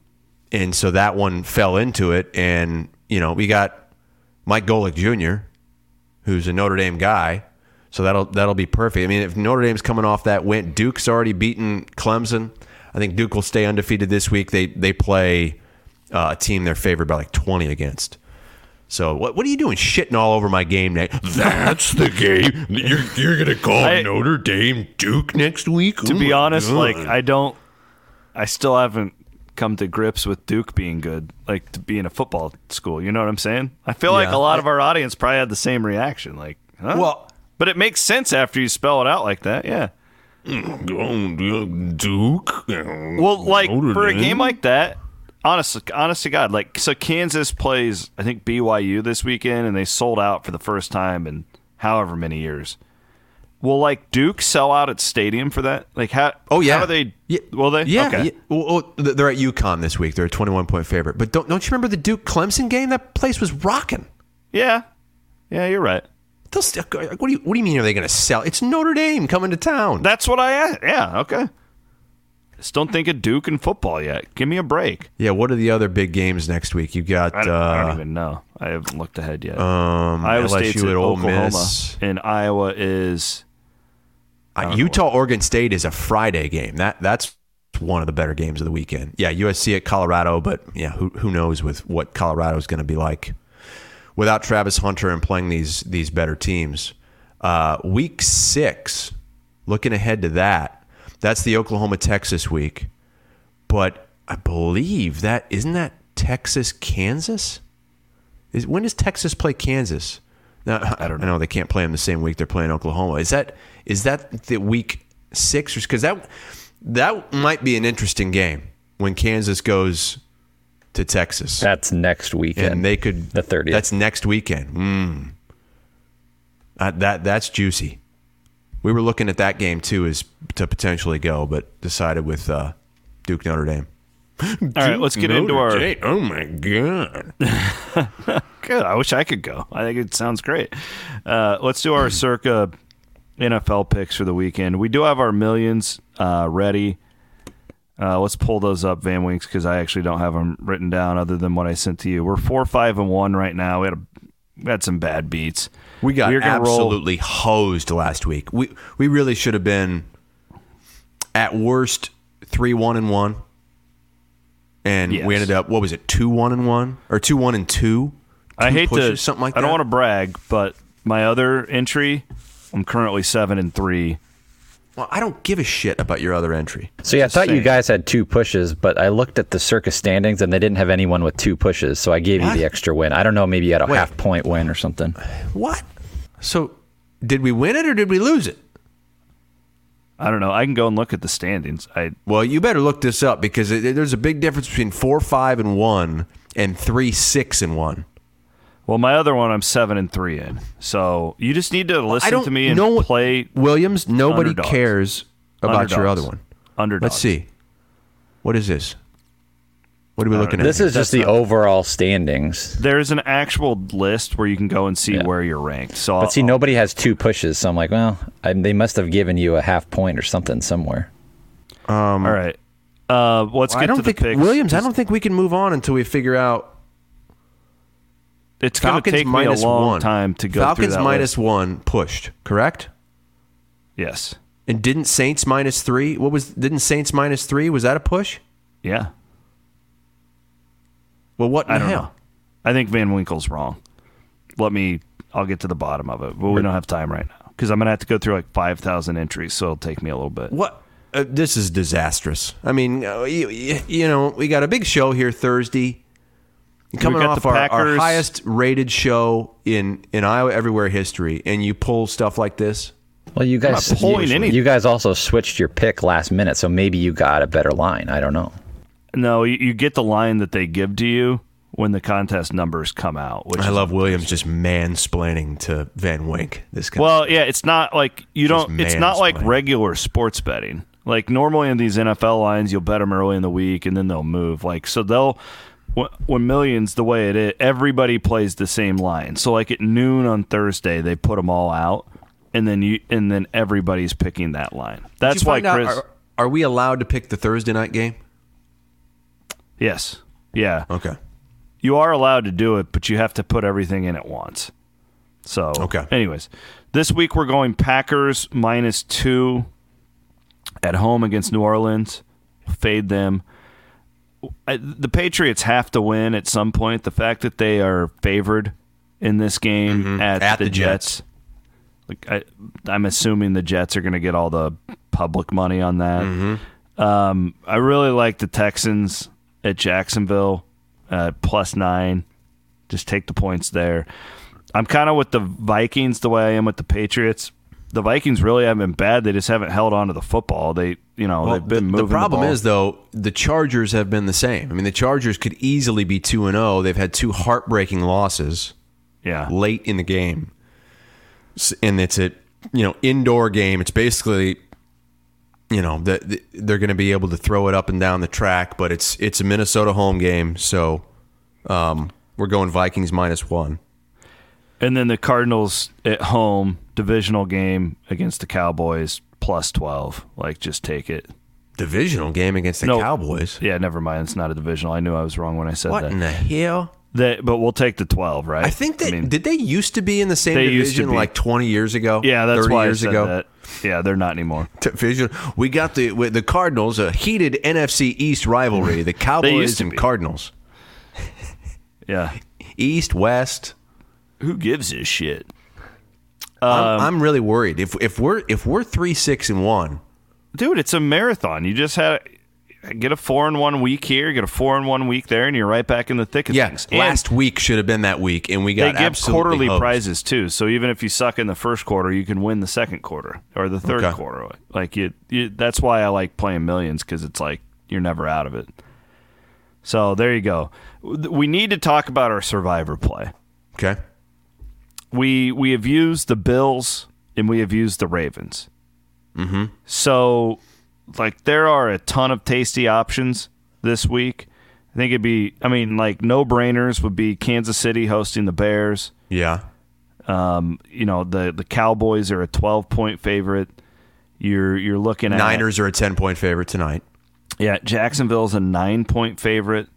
and so that one fell into it. And, you know, we got Mike Golic Jr., who's a Notre Dame guy. So that'll that'll be perfect. I mean, if Notre Dame's coming off that win, Duke's already beaten Clemson. I think Duke will stay undefeated this week. They they play uh, a team they're favored by like twenty against. So what what are you doing shitting all over my game day? That's the game. You're you're gonna call I- Notre Dame Duke next week? to be oh honest, like I don't, I still haven't come to grips with Duke being good, like to be in a football school. You know what I'm saying? I feel like a lot of our audience probably had the same reaction. Like, huh? Well- but it makes sense after you spell it out like that. Yeah. Mm, oh, Duke. Well, like for a game like that, honest, honest to God, like so Kansas plays, I think BYU this weekend, and they sold out for the first time in however many years. Will like Duke sell out at stadium for that? Like how? Oh yeah. How do they? Yeah. Will they? Yeah. Okay. yeah. Well, they're at UConn this week. They're a 21 point favorite. But don't don't you remember the Duke Clemson game? That place was rocking. Yeah. Yeah, you're right. They'll still, what do you What do you mean? Are they going to sell? It's Notre Dame coming to town. That's what I asked. Yeah, okay. Just don't think of Duke and football yet. Give me a break. yeah. What are the other big games next week? You got I don't, I don't uh, even know. I haven't looked ahead yet. um, Iowa LSU State's at at Ole Oklahoma, Miss. and Iowa is Uh, Utah Oregon State is a Friday game. That that's one of the better games of the weekend. Yeah, USC at Colorado, but yeah, who who knows with what Colorado is going to be like without Travis Hunter and playing these these better teams. Uh, week six, looking ahead to that, that's the Oklahoma Texas week. But I believe that isn't that Texas Kansas. Is when does Texas play Kansas? Now, *laughs* I don't know. I know they can't play them the same week they're playing Oklahoma. Is that is that the week six? Because that that might be an interesting game when Kansas goes to Texas That's next weekend. and they could the 30th. That's next weekend. Mm. Uh, that that's juicy. We were looking at that game too as to potentially go, but decided with uh, Duke Notre Dame. *gasps* all right. Let's get into our. *laughs* Oh my god! Good. I wish I could go. I think it sounds great. Uh, let's do our *clears throat* circa NFL picks for the weekend. We do have our millions uh, ready. Uh, let's pull those up, Van Winks, because I actually don't have them written down other than what I sent to you. We're four, five, and one right now. We had a, we had some bad beats. We got We're gonna roll- absolutely hosed last week. We we really should have been at worst three one and one, and Yes. we ended up what was it two one and one or two one and two? I Two hate to something like that. I don't want to brag, but my other entry, I'm currently seven and three. Well, I don't give a shit about your other entry. so yeah, I thought you guys had two pushes, but I looked at the Circa standings and they didn't have anyone with two pushes, so I gave What? you the extra win. I don't know, maybe you had a Wait. half point win or something. What? So, did we win it or did we lose it? I don't know. I can go and look at the standings. I Well, you better look this up because it, there's a big difference between four five and one and three six and one. Well, my other one, I'm seven and three in. So you just need to listen I don't to me and know play Williams. Nobody Underdogs. cares about your other one. underdogs. Let's see. What is this? What are we looking at? This here? is just the overall standings. There's an actual list where you can go and see Yeah. where you're ranked. So But see, I'll- nobody has two pushes, so I'm like, well, I, they must have given you a half point or something somewhere. Um, all right. Uh, let's I get don't to the think picks. Williams. I don't think we can move on until we figure out It's going to take me a long one. time to go through Falcons minus one pushed. Correct. Yes. And didn't Saints minus three? What was? Didn't Saints minus three? Was that a push? Yeah. Well, what in I the don't hell? know. I think Van Winkle's wrong. Let me. I'll get to the bottom of it, but we don't have time right now because I'm going to have to go through like five thousand entries, so it'll take me a little bit. What? Uh, this is disastrous. I mean, uh, you, you know, we got a big show here Thursday. Coming off the our, our highest rated show in, in Iowa Everywhere history, and you pull stuff like this. Well, you guys, pulling you, you guys also switched your pick last minute, so maybe you got a better line. I don't know. No, you, you get the line that they give to you when the contest numbers come out. Which I is- love Williams just mansplaining to Van Wink. This guy. Well, yeah, it's not like you don't. It's not like regular sports betting. Like normally in these NFL lines, you'll bet them early in the week and then they'll move. Like so they'll when, millions the way it is, everybody plays the same line. So like at noon on Thursday, they put them all out, and then you and then everybody's picking that line. That's why find out- Chris. are, are we allowed to pick the Thursday night game? yes, yeah, Okay. you are allowed to do it, but you have to put everything in at once. So, Okay. Anyways, this week we're going Packers minus two at home against New Orleans. Fade them. I, the Patriots have to win at some point. The fact that they are favored in this game at, Mm-hmm. At the, the Jets. Jets. Like I, I'm assuming the Jets are going to get all the public money on that. Mm-hmm. Um, I really like the Texans at Jacksonville uh, plus nine. Just take the points there. I'm kind of with the Vikings the way I am with the Patriots. The Vikings really haven't been bad. They just haven't held on to the football. They, you know, Well, they've been the, moving. the problem ball. is though the Chargers have been the same. I mean, the Chargers could easily be two and zero. They've had two heartbreaking losses yeah, late in the game, and it's a you know indoor game. It's basically you know the, the, they're going to be able to throw it up and down the track, but it's it's a Minnesota home game, so um, we're going Vikings minus one. And then the Cardinals at home, divisional game against the Cowboys, plus 12. Like, just take it. Divisional game against the No. Cowboys. Yeah, never mind. It's not a divisional. I knew I was wrong when I said What that. in the hell? That- but we'll take the 12, right? I think that mean, did they used to be in the same They used to division like 20 years ago? yeah, that's 30 why years I said ago. that. Yeah, they're not anymore. *laughs* Division. We got the with the Cardinals, a heated NFC East rivalry. The *laughs* Cowboys and be. Cardinals. Yeah. East West. Who gives a shit? I'm, Um, I'm really worried. If if we're if we're three six and one, Dude, it's a marathon. You just had get a four in one week here, get a four in one week there, and you're right back in the thick of yeah, things. And last week should have been that week, and we got they give quarterly hosed. prizes too. So even if you suck in the first quarter, you can win the second quarter or the third Okay. quarter. Like you, you, that's why I like playing millions because it's like you're never out of it. So there you go. We need to talk about our survivor play. Okay, we we have used the Bills and we have used the Ravens. Mm-hmm. So, like, there are a ton of tasty options this week. I think it'd be, I mean, like, no brainers would be Kansas City hosting the Bears. yeah, Um, You know, the the Cowboys are a twelve point favorite. You're you're looking at Niners are a ten point favorite tonight. Yeah, Jacksonville's a nine point favorite.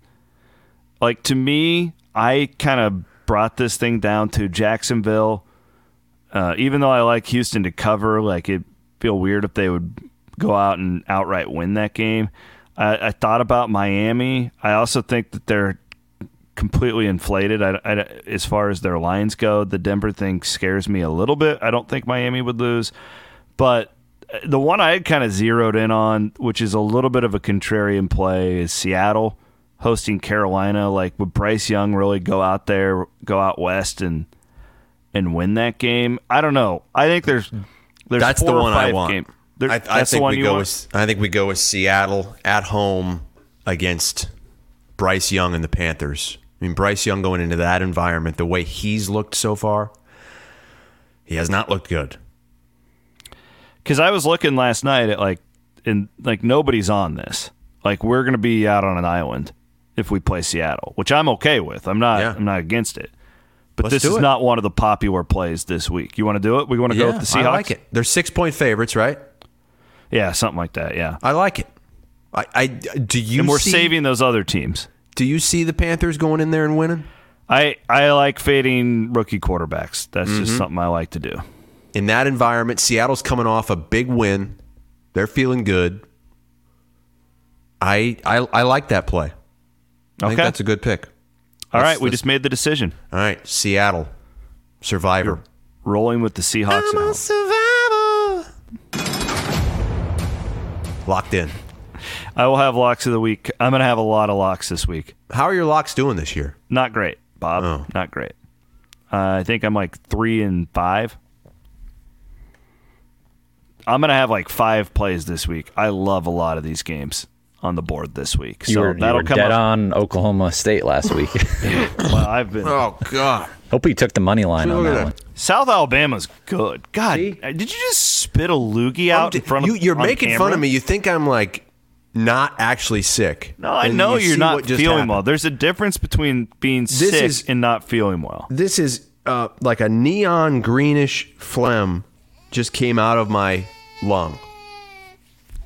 Like to me, I kind of brought this thing down to Jacksonville. Uh, even though I like Houston to cover, like it feel weird if they would go out and outright win that game. I, I thought about Miami. I also think that they're completely inflated. I, I- as far as their lines go, the Denver thing scares me a little bit. I don't think Miami would lose, but the one I had kind of zeroed in on, which is a little bit of a contrarian play, is Seattle hosting Carolina. Like, would Bryce Young really go out there, go out west, and and win that game? I don't know. I think there's there's That's the one I want. game- there- I, I think one we go want? with. I think we go with Seattle at home against Bryce Young and the Panthers. I mean, Bryce Young going into that environment, the way he's looked so far, he has not looked good. because I was looking last night at like, and like nobody's on this. Like we're gonna be out on an island if we play Seattle, which I'm okay with. I'm not. Yeah. I'm not against it. But Let's this is it. not one of the popular plays this week. You want to do it? We want to go with the Seahawks. I like it. They're six point favorites, right? Yeah, something like that. Yeah, I like it. I, I do you and we're see, saving those other teams. Do you see the Panthers going in there and winning I I like fading rookie quarterbacks. That's Mm-hmm. just something I like to do. in that environment? Seattle's coming off a big win. They're feeling good. I I, I like that play. I think that's a good pick. All right, we just made the decision. All right, Seattle, Survivor. Rolling with the Seahawks. at home. survivor. Locked in. I will have locks of the week. I'm going to have a lot of locks this week. How are your locks doing this year? Not great, Bob. Oh. Not great. Uh, I think I'm like three and five. I'm gonna have like five plays this week. I love a lot of these games on the board this week. You so were, that'll were come dead up. on Oklahoma State last week. *laughs* Well, I've been Oh God! Hope he took the money line on Look that one. South Alabama's good. God, See? did you just spit a loogie out in front you, of? You're on making fun of me. You think I'm like not actually sick? No, I And know you you're not feeling happened. well. There's a difference between being sick is- and not feeling well. This is uh, like a neon greenish phlegm just came out of my lung.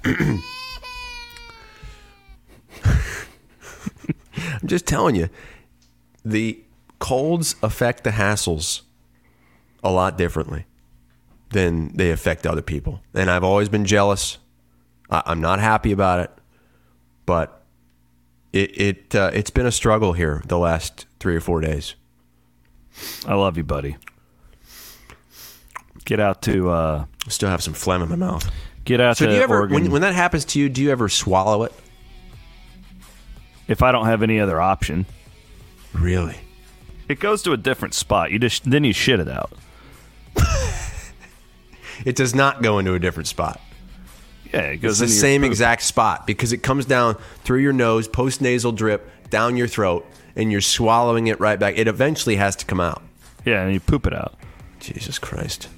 *clears throat* I'm just telling you, the colds affect the hassles a lot differently than they affect other people. And I've always been jealous. I, I'm not happy about it, but it it uh, it's been a struggle here the last three or four days. I love you, buddy. Get out to uh, Still have some phlegm in my mouth. get out So to do you ever, Oregon. when, when that happens to you, do you ever swallow it? If I don't have any other option, Really? it goes to a different spot. You just then you shit it out. *laughs* It does not go into a different spot. Yeah, it It's goes the same poop. exact spot because it comes down through your nose, post nasal drip, down your throat, and you're swallowing it right back. It eventually has to come out. Yeah, and you poop it out. Jesus Christ.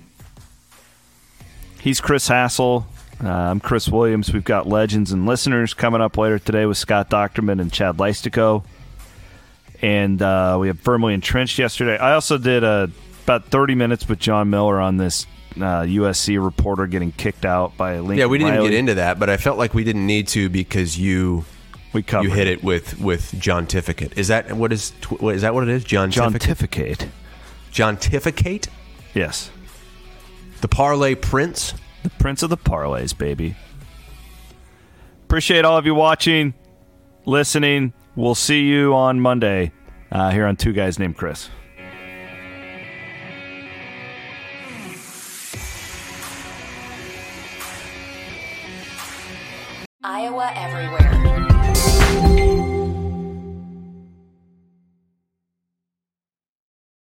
He's Chris Hassel. Uh, I'm Chris Williams. We've got legends and listeners coming up later today with Scott Dochterman and Chad Leistikow. And uh, we have firmly entrenched yesterday. I also did a about 30 minutes with John Miller on this uh, USC reporter getting kicked out by Lincoln Yeah, we didn't even Riley. get into that, but I felt like we didn't need to because you We covered you hit it with with John Tificate. Is that what is is that what it is? John John? Tificate. John Tificate? Yes. The Parlay Prince? The Prince of the Parlays, baby. Appreciate all of you watching, listening. We'll see you on Monday uh, here on Two Guys Named Chris. Iowa Everywhere.